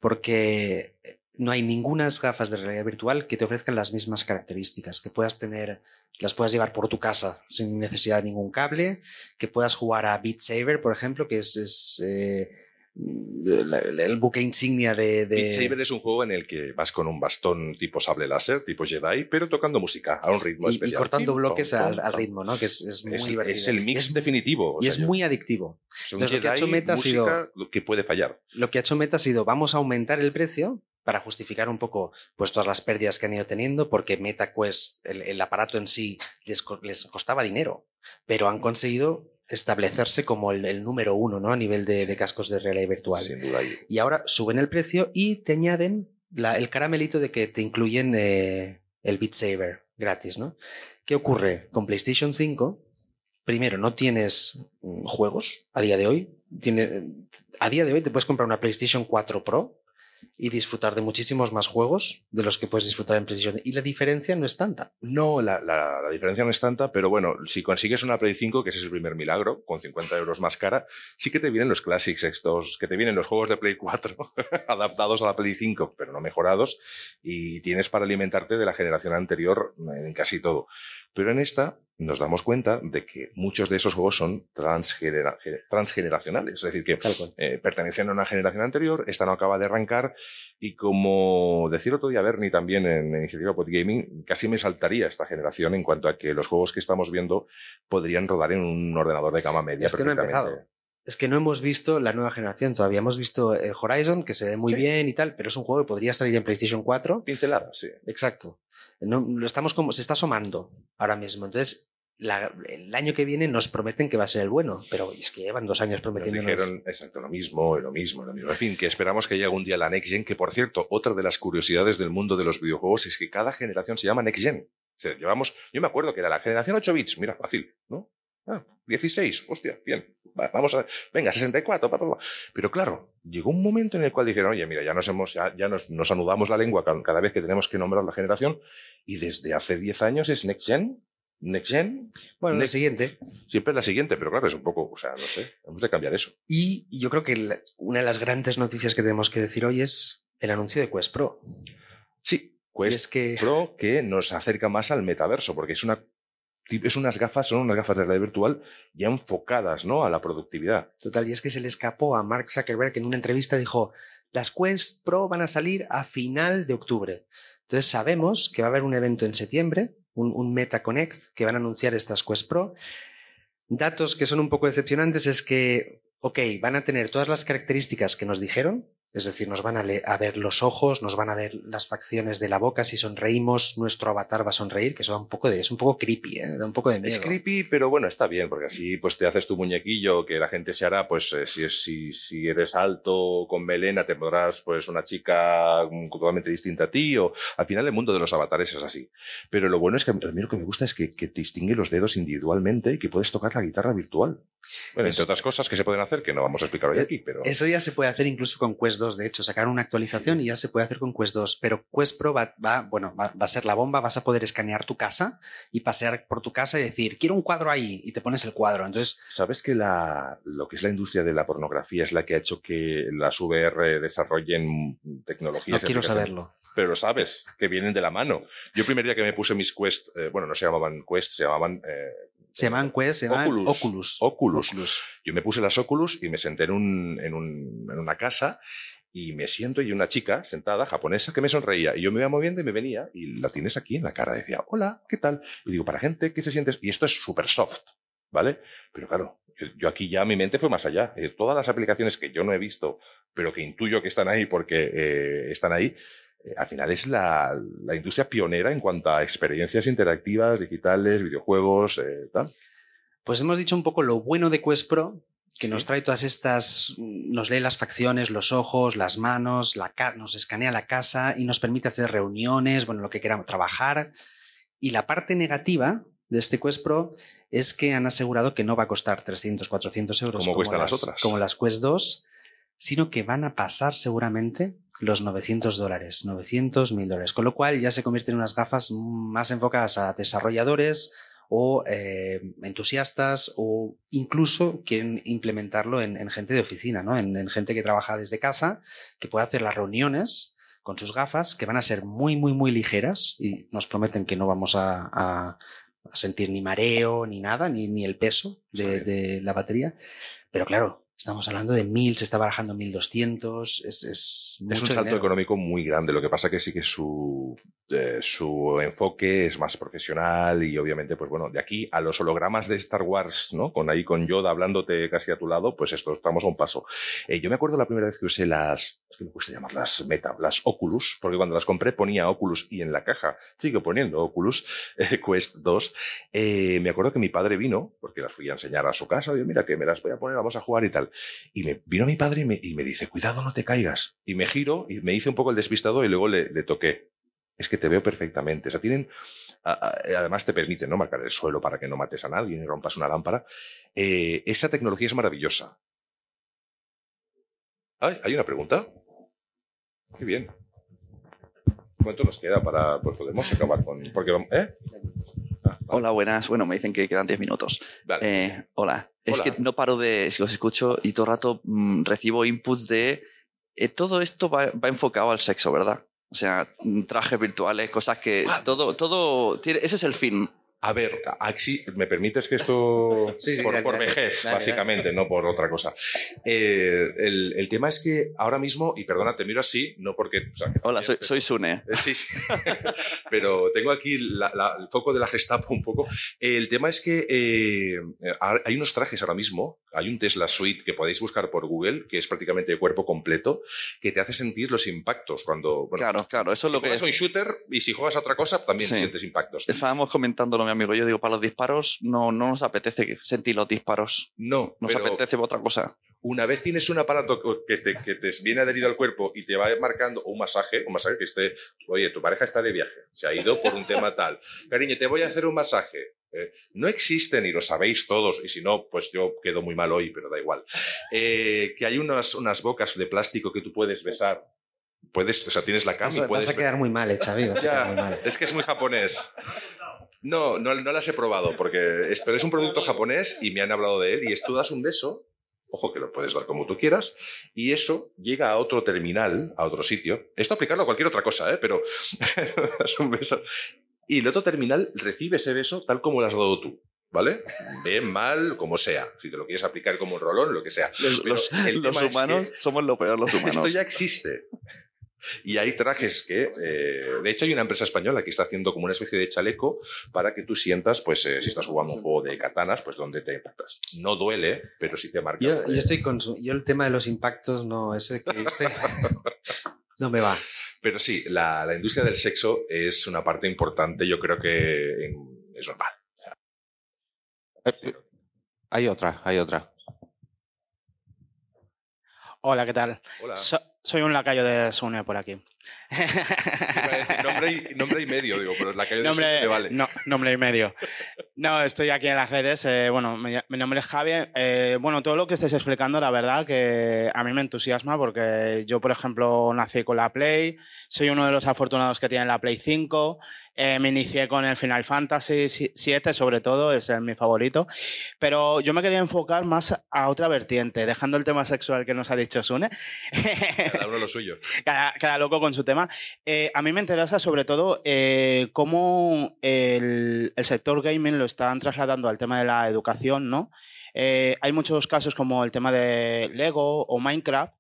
porque no hay ningunas gafas de realidad virtual que te ofrezcan las mismas características, que puedas tener, las puedas llevar por tu casa sin necesidad de ningún cable, que puedas jugar a Beat Saber, por ejemplo, que es, es, eh, el buque insignia de, de- Beat Saber es un juego en el que vas con un bastón tipo sable láser, tipo Jedi, pero tocando música a un ritmo y, y especial. cortando Pim, bloques al, ritmo, ¿no? Que es, es muy Es, divertido. es el Y mix es- definitivo. y es yo- muy adictivo. es un entonces, lo que ha hecho Meta ha sido- música que puede fallar. Lo que ha hecho Meta ha sido, vamos a aumentar el precio para justificar un poco pues, todas las pérdidas que han ido teniendo, porque MetaQuest, el, el aparato en sí, les, co- les costaba dinero, pero han conseguido establecerse como el, el número uno ¿no? a nivel de, de cascos de realidad virtual. Sin duda. y- ahora suben el precio y te añaden la- el caramelito de que te incluyen eh, el Beat Saber gratis, ¿no? ¿Qué ocurre? Con PlayStation 5, primero, no tienes mm, juegos a día de hoy. Tiene, a día de hoy te puedes comprar una PlayStation 4 Pro y disfrutar de muchísimos más juegos de los que puedes disfrutar en PlayStation. Y la diferencia no es tanta. No, la, la- la diferencia no es tanta, pero bueno, si consigues una Play 5, que ese es el primer milagro, con 50 euros más cara, sí que te vienen los Classics estos, que te vienen los juegos de Play 4 (laughs) adaptados a la Play 5, pero no mejorados, y tienes para alimentarte de la generación anterior en casi todo. Pero en esta nos damos cuenta de que muchos de esos juegos son transgenera- transgeneracionales, es decir, que eh, pertenecen a una generación anterior, esta no acaba de arrancar y como decía otro día Bernie también en Iniciativa Podgaming, casi me saltaría esta generación en cuanto a que los juegos que estamos viendo podrían rodar en un ordenador de gama media Es que no ha empezado. Es que no hemos visto la nueva generación todavía. Hemos visto eh, Horizon, que se ve muy Sí. bien y tal, pero es un juego que podría salir en PlayStation 4 Pinceladas, sí. Exacto. No, lo estamos como, se está asomando ahora mismo. Entonces, la- el año que viene nos prometen que va a ser el bueno, pero es que llevan dos años Nos prometiéndonos. dijeron exacto lo mismo, lo mismo, lo mismo. En fin, que esperamos que llegue un día la Next Gen, que por cierto, otra de las curiosidades del mundo de los videojuegos es que cada generación se llama Next Gen. O sea, llevamos, yo me acuerdo que era la generación 8 bits, mira, fácil, ¿no? Ah, 16, hostia, bien. Va, vamos a venga, 64, pa, pa, pa. Pero claro, llegó un momento en el cual dijeron, oye, mira, ya nos hemos, ya, ya nos, nos anudamos la lengua ca- cada vez que tenemos que nombrar la generación, y desde hace 10 años es Next Gen, Next Gen, Bueno, Next- siguiente. siempre es la siguiente, pero claro, es un poco, o sea, no sé, hemos de cambiar eso. Y yo creo que la- una de las grandes noticias que tenemos que decir hoy es el anuncio de Quest Pro. Sí, Quest es que Pro que nos acerca más al metaverso, porque es una es unas gafas, son unas gafas de realidad virtual ya enfocadas, ¿no? A la productividad. Total, y es que se le escapó a Mark Zuckerberg que en una entrevista dijo, las Quest Pro van a salir a final de octubre. Entonces sabemos que va a haber un evento en septiembre, un, un Meta Connect, que van a anunciar estas Quest Pro. Datos que son un poco decepcionantes es que, ok, van a tener todas las características que nos dijeron, es decir, nos van a, ver los ojos, nos van a ver las facciones de la boca, si sonreímos, nuestro avatar va a sonreír, que eso da un poco de, es un poco creepy, ¿eh? da un poco de miedo. Es creepy, pero bueno, está bien, porque así pues te haces tu muñequillo que la gente se hará, pues eh, si, es, si, si eres alto con melena te podrás pues una chica mm, totalmente distinta a ti, o al final el mundo de los avatares es así. Pero lo bueno es que a mí lo que me gusta es que, que te distingue los dedos individualmente y que puedes tocar la guitarra virtual. Bueno, entre otras cosas que se pueden hacer, que no vamos a explicar hoy Eh, aquí, pero... Eso ya se puede hacer incluso con Quest 2, de hecho, sacaron una actualización y ya se puede hacer con Quest 2, pero Quest Pro va, va bueno, va, va, a ser la bomba, vas a poder escanear tu casa y pasear por tu casa y decir, quiero un cuadro ahí, y te pones el cuadro. Entonces, ¿Sabes que la, lo que es la industria de la pornografía es la que ha hecho que las VR desarrollen tecnologías? No quiero saberlo. Pero lo sabes, que vienen de la mano. Yo el primer día que me puse mis Quest, eh, bueno, no se llamaban Quest, se llamaban... Eh, se llaman Quest, se llaman Oculus. Oculus. Oculus. Oculus. Yo me puse las Oculus y me senté en, un, en, un, en una casa y me siento y una chica sentada, japonesa, que me sonreía. Y yo me iba moviendo y me venía y la tienes aquí en la cara. Decía, hola, ¿qué tal? Y digo, para gente que se siente... Y esto es súper soft, ¿vale? Pero claro, yo, aquí ya mi mente fue más allá. Eh, todas las aplicaciones que yo no he visto, pero que intuyo que están ahí porque eh, están ahí, eh, al final es la, la, industria pionera en cuanto a experiencias interactivas, digitales, videojuegos, tal. Pues hemos dicho un poco lo bueno de Quest Pro, que sí. nos trae todas estas, nos lee las facciones, los ojos, las manos, la nos escanea la casa y nos permite hacer reuniones, bueno, lo que queramos, trabajar. Y la parte negativa de este Quest Pro es que han asegurado que no va a costar 300, 400 euros como, como cuestan las, las, otras. Como las Quest 2, sino que van a pasar seguramente los 900 dólares, 900 mil dólares, con lo cual ya se convierten en unas gafas más enfocadas a desarrolladores o eh, entusiastas o incluso quieren implementarlo en, en gente de oficina, ¿no? En, en, gente que trabaja desde casa, que puede hacer las reuniones con sus gafas, que van a ser muy, muy, muy ligeras y nos prometen que no vamos a, a, a sentir ni mareo ni nada, ni, ni el peso de, sí. de la batería. Pero claro, Estamos hablando de 1000, se está barajando 1200. Es, es, es un salto dinero. económico muy grande. Lo que pasa que sí que su, eh, su enfoque es más profesional y obviamente, pues bueno, de aquí a los hologramas de Star Wars, ¿no? Con ahí con Yoda hablándote casi a tu lado, pues esto estamos a un paso. Eh, yo me acuerdo la primera vez que usé las, es que me gusta llamarlas Meta, las Oculus, porque cuando las compré ponía Oculus y en la caja sigo poniendo Oculus (laughs) eh, Quest 2. me acuerdo que mi padre vino, porque las fui a enseñar a su casa, digo, mira que me las voy a poner, vamos a jugar y tal. Y me vino mi padre y me, y me, dice, cuidado, no te caigas. Y me giro y me hice un poco el despistado y luego le, le toqué. Es que te veo perfectamente. O sea, tienen, a, además te permiten ¿no? marcar el suelo para que no mates a nadie ni rompas una lámpara. Eh, esa tecnología es maravillosa. Ay, ¿Hay una pregunta? Qué bien. ¿Cuánto nos queda para, pues podemos acabar con, porque, ¿eh? Hola, buenas. Bueno, me dicen que quedan 10 minutos. Vale. Eh, hola. Es Hola. que no paro de, si os escucho y todo el rato mmm, recibo inputs de eh, todo esto va, va, enfocado al sexo, ¿verdad? O sea, mm, trajes virtuales, cosas que ah. todo, todo, tiene, ese es el fin. A ver, Axi, ¿me permites que esto, (laughs) sí, sí, por, dale, por dale, vejez, dale, básicamente, no por otra cosa? Eh, el, el, tema es que ahora mismo, y perdona, te miro así, no porque... O sea, Hola, soy, soy Sune. Eh, sí, sí. (laughs) pero tengo aquí la, la, el foco de la Gestapo un poco. El tema es que eh, hay unos trajes ahora mismo, hay un Tesla Suite que podéis buscar por Google, que es prácticamente de cuerpo completo, que te hace sentir los impactos cuando... Bueno, claro, claro, eso es si lo que... es un shooter y si juegas a otra cosa, también sí. sientes impactos. Estábamos comentándolo amigo, yo digo, para los disparos no, no nos apetece sentir los disparos. No. Nos apetece otra cosa. Una vez tienes un aparato que te, que te viene adherido al cuerpo y te va marcando un masaje, un masaje que esté, oye, tu pareja está de viaje, se ha ido por un tema tal. Cariño, te voy a hacer un masaje. Eh, no existen, y lo sabéis todos, y si no, pues yo quedo muy mal hoy, pero da igual. Eh, que hay unas, unas bocas de plástico que tú puedes besar puedes, o sea, tienes la cama y puedes. Vas a quedar muy mal, eh, Xavi. Vas ya, a quedar muy mal. Es que es muy japonés. No, no, no las he probado porque es, pero es un producto japonés y me han hablado de él y es tú das un beso, ojo que lo puedes dar como tú quieras, y eso llega a otro terminal, a otro sitio. Esto aplicarlo a cualquier otra cosa, ¿eh? pero (laughs) das un beso. Y el otro terminal recibe ese beso tal como lo has dado tú. ¿Vale? Bien, mal, como sea. Si te lo quieres aplicar como un rolón, lo que sea. Los, los, los humanos es que somos lo peor, los humanos. (laughs) Esto ya existe. Y hay trajes que, eh, de hecho, hay una empresa española que está haciendo como una especie de chaleco para que tú sientas, pues, eh, si estás jugando un juego de katanas, pues donde te impactas. No duele, pero sí te marca. Yo, yo estoy con su, yo el tema de los impactos no, ese que este, (laughs) no me va. Pero sí, la, la, industria del sexo es una parte importante, yo creo que en, es normal. Eh, hay otra, hay otra. Hola, ¿qué tal? Hola. So soy un lacayo de Sune por aquí. Nombre, y, nombre y medio, digo, pero la calle nombre, me vale. No, nombre y medio. No, estoy aquí en las redes. Eh, bueno, mi, nombre es Javi. Eh, bueno, todo lo que estáis explicando, la verdad que a mí me entusiasma porque yo, por ejemplo, nací con la Play, soy uno de los afortunados que tiene la Play 5, eh, me inicié con el Final Fantasy 7, sobre todo, es mi favorito, pero yo me quería enfocar más a otra vertiente, dejando el tema sexual que nos ha dicho Sune. Cada uno lo suyo. (laughs) Cada, cada loco con su tema. A mí me interesa sobre todo cómo el, el sector gaming lo están trasladando al tema de la educación, ¿no? Eh, hay muchos casos como el tema de Lego o Minecraft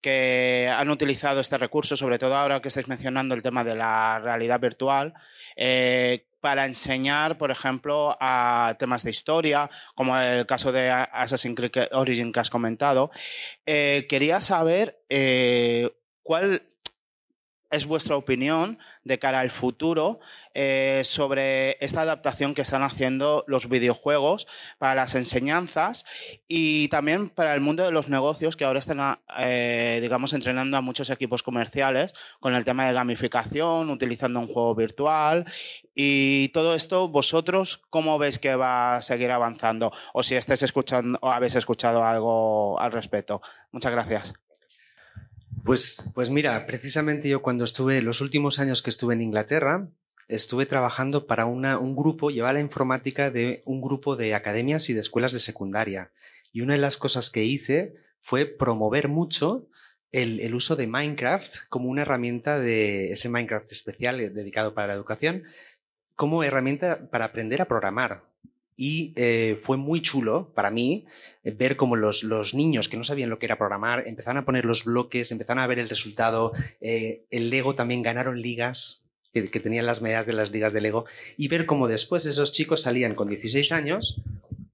que han utilizado este recurso, sobre todo ahora que estáis mencionando el tema de la realidad virtual, eh, para enseñar, por ejemplo, a temas de historia, como el caso de Assassin's Creed Origin que has comentado. Eh, quería saber cuál es vuestra opinión de cara al futuro eh, sobre esta adaptación que están haciendo los videojuegos para las enseñanzas y también para el mundo de los negocios que ahora están, eh, digamos, entrenando a muchos equipos comerciales con el tema de gamificación, utilizando un juego virtual y todo esto, vosotros, ¿cómo veis que va a seguir avanzando? O si estáis escuchando o habéis escuchado algo al respecto. Muchas gracias. Pues, pues mira, precisamente yo cuando estuve, los últimos años que estuve en Inglaterra, estuve trabajando para una, un grupo, llevaba la informática de un grupo de academias y de escuelas de secundaria. Y una de las cosas que hice fue promover mucho el, el, uso de Minecraft como una herramienta de ese Minecraft especial dedicado para la educación, como herramienta para aprender a programar. Y eh, fue muy chulo para mí eh, ver cómo los, los, niños que no sabían lo que era programar empezaron a poner los bloques, empezaron a ver el resultado. Eh, el Lego también ganaron ligas, que, tenían las medallas de las ligas de Lego, y ver cómo después esos chicos salían con 16 años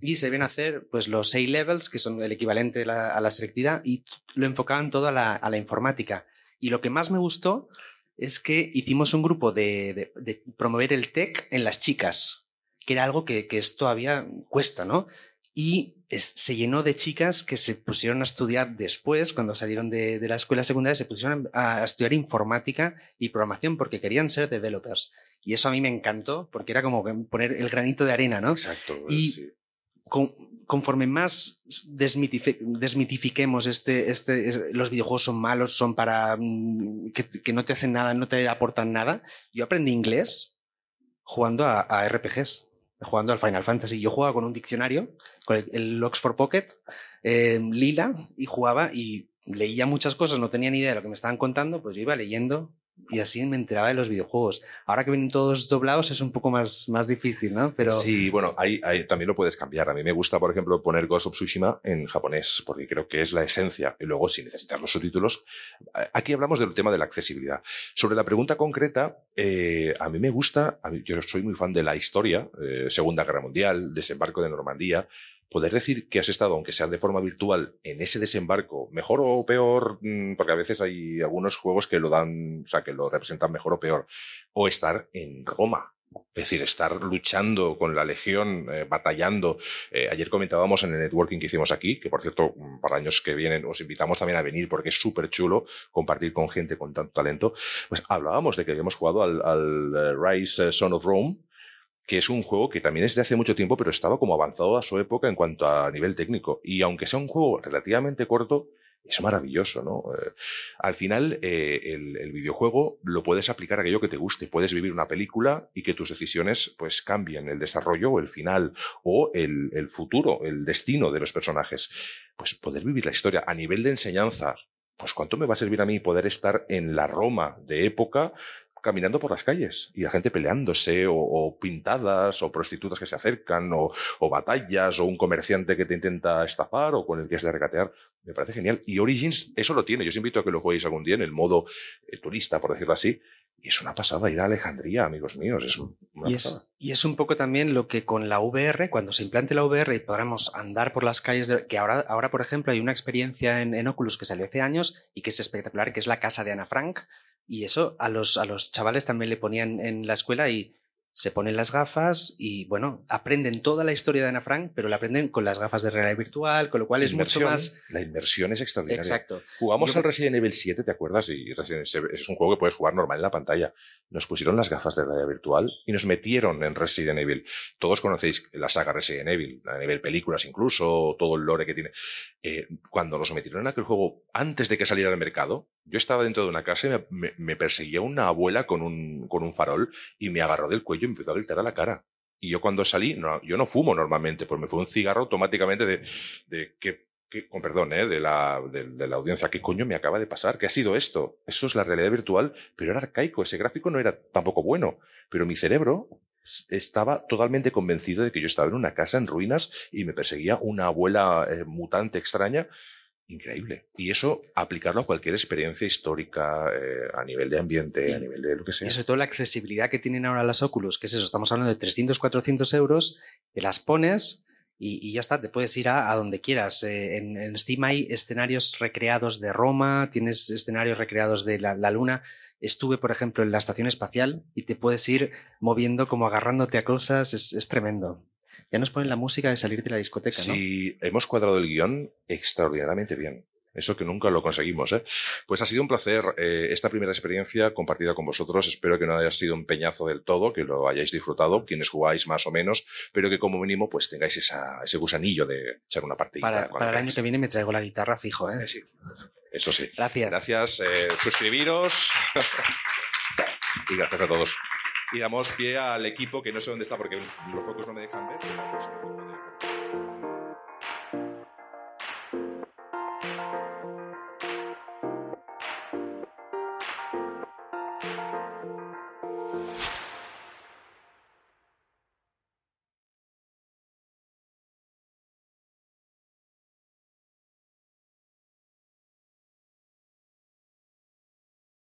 y se ven hacer pues, los A-levels, que son el equivalente a la, a selectividad, y lo enfocaban todo a la, a informática. Y lo que más me gustó es que hicimos un grupo de, de promover el tech en las chicas que era algo que, que es todavía cuesta, ¿no? Y es, se llenó de chicas que se pusieron a estudiar después, cuando salieron de, de, la escuela secundaria, se pusieron a, a, estudiar informática y programación porque querían ser developers. Y eso a mí me encantó porque era como poner el granito de arena, ¿no? Exacto. Y sí. con, conforme más desmitifi desmitifiquemos este, este, los videojuegos son malos, son para mm, que, que no te hacen nada, no te aportan nada. Yo aprendí inglés jugando a, a RPGs jugando al Final Fantasy. Yo jugaba con un diccionario, con el, Oxford Pocket, eh, lila, y jugaba y leía muchas cosas, no tenía ni idea de lo que me estaban contando, pues yo iba leyendo y así me enteraba de los videojuegos. Ahora que vienen todos doblados es un poco más, más difícil, ¿no? Pero... Sí, bueno, ahí, ahí, también lo puedes cambiar. A mí me gusta, por ejemplo, poner Ghost of Tsushima en japonés, porque creo que es la esencia. Y luego, sin necesitar los subtítulos, aquí hablamos del tema de la accesibilidad. Sobre la pregunta concreta, eh, a mí me gusta, a mí, yo soy muy fan de la historia, eh, Segunda Guerra Mundial, desembarco de Normandía, poder decir que has estado, aunque sea de forma virtual, en ese desembarco, mejor o peor, mm, porque a veces hay algunos juegos que lo dan, o sea, que lo representan mejor o peor, o estar en Roma. Es decir, estar luchando con la legión, eh, batallando. Eh, ayer comentábamos en el networking que hicimos aquí, que por cierto, para años que vienen os invitamos también a venir porque es súper chulo compartir con gente con tanto talento. Pues hablábamos de que habíamos jugado al, al Rise Son of Rome, que es un juego que también es de hace mucho tiempo, pero estaba como avanzado a su época en cuanto a nivel técnico. Y aunque sea un juego relativamente corto, es maravilloso, ¿no? Eh, al final, eh, el, videojuego lo puedes aplicar a aquello que te guste. Puedes vivir una película y que tus decisiones pues cambien el desarrollo o el final o el, el futuro, el destino de los personajes. Pues poder vivir la historia a nivel de enseñanza, pues cuánto me va a servir a mí poder estar en la Roma de época caminando por las calles y la gente peleándose o, o pintadas o prostitutas que se acercan o, o, batallas o un comerciante que te intenta estafar o con el que es de recatear. Me parece genial. Y Origins eso lo tiene. Yo os invito a que lo juguéis algún día en el modo eh, turista, por decirlo así. Y es una pasada ir a Alejandría, amigos míos. Es una y, pasada. es, y es un poco también lo que con la VR, cuando se implante la VR y podamos andar por las calles, de, que ahora, ahora, por ejemplo, hay una experiencia en, en Oculus que salió hace años y que es espectacular, que es la casa de Ana Frank, y eso a los, a los chavales también le ponían en la escuela y se ponen las gafas y, bueno, aprenden toda la historia de Ana Frank, pero la aprenden con las gafas de realidad virtual, con lo cual es mucho más... La inversión es extraordinaria. Exacto. Jugamos Yo al Resident Evil 7, ¿te acuerdas? Y Resident Evil es un juego que puedes jugar normal en la pantalla. Nos pusieron las gafas de realidad virtual y nos metieron en Resident Evil. Todos conocéis la saga Resident Evil, a nivel películas incluso, todo el lore que tiene. Eh, cuando nos metieron en aquel juego antes de que saliera al mercado, yo estaba dentro de una casa y me, perseguía una abuela con un, con un farol y me agarró del cuello y me empezó a gritar a la cara. Y yo cuando salí, no, yo no fumo normalmente, pues me fue un cigarro automáticamente de, de que, con perdón, ¿eh? de, la, de, la audiencia, ¿qué coño me acaba de pasar? ¿Qué ha sido esto? Eso es la realidad virtual, pero era arcaico, ese gráfico no era tampoco bueno, pero mi cerebro estaba totalmente convencido de que yo estaba en una casa en ruinas y me perseguía una abuela eh, mutante extraña. Increíble. Y eso aplicarlo a cualquier experiencia histórica, eh, a nivel de ambiente, a nivel de lo que sea. Y sobre todo la accesibilidad que tienen ahora las Oculus, que es eso, estamos hablando de 300, 400 euros, te las pones y, y ya está, te puedes ir a, a donde quieras. Eh, en, en Steam hay escenarios recreados de Roma, tienes escenarios recreados de la, la Luna. Estuve, por ejemplo, en la estación espacial y te puedes ir moviendo como agarrándote a cosas, es, es tremendo. Ya nos ponen la música de salir de la discoteca, ¿no? Sí, hemos cuadrado el guion extraordinariamente bien. Eso que nunca lo conseguimos. ¿eh? Pues ha sido un placer eh, esta primera experiencia compartida con vosotros. Espero que no haya sido un peñazo del todo, que lo hayáis disfrutado, quienes jugáis más o menos, pero que como mínimo pues tengáis esa, ese gusanillo de echar una partida. Para, para el año que viene me traigo la guitarra fijo, ¿eh? Sí, eso sí. Gracias. Gracias. eh, suscribiros. (laughs) y gracias a todos. Y damos pie al equipo que no sé dónde está porque los focos no me dejan ver.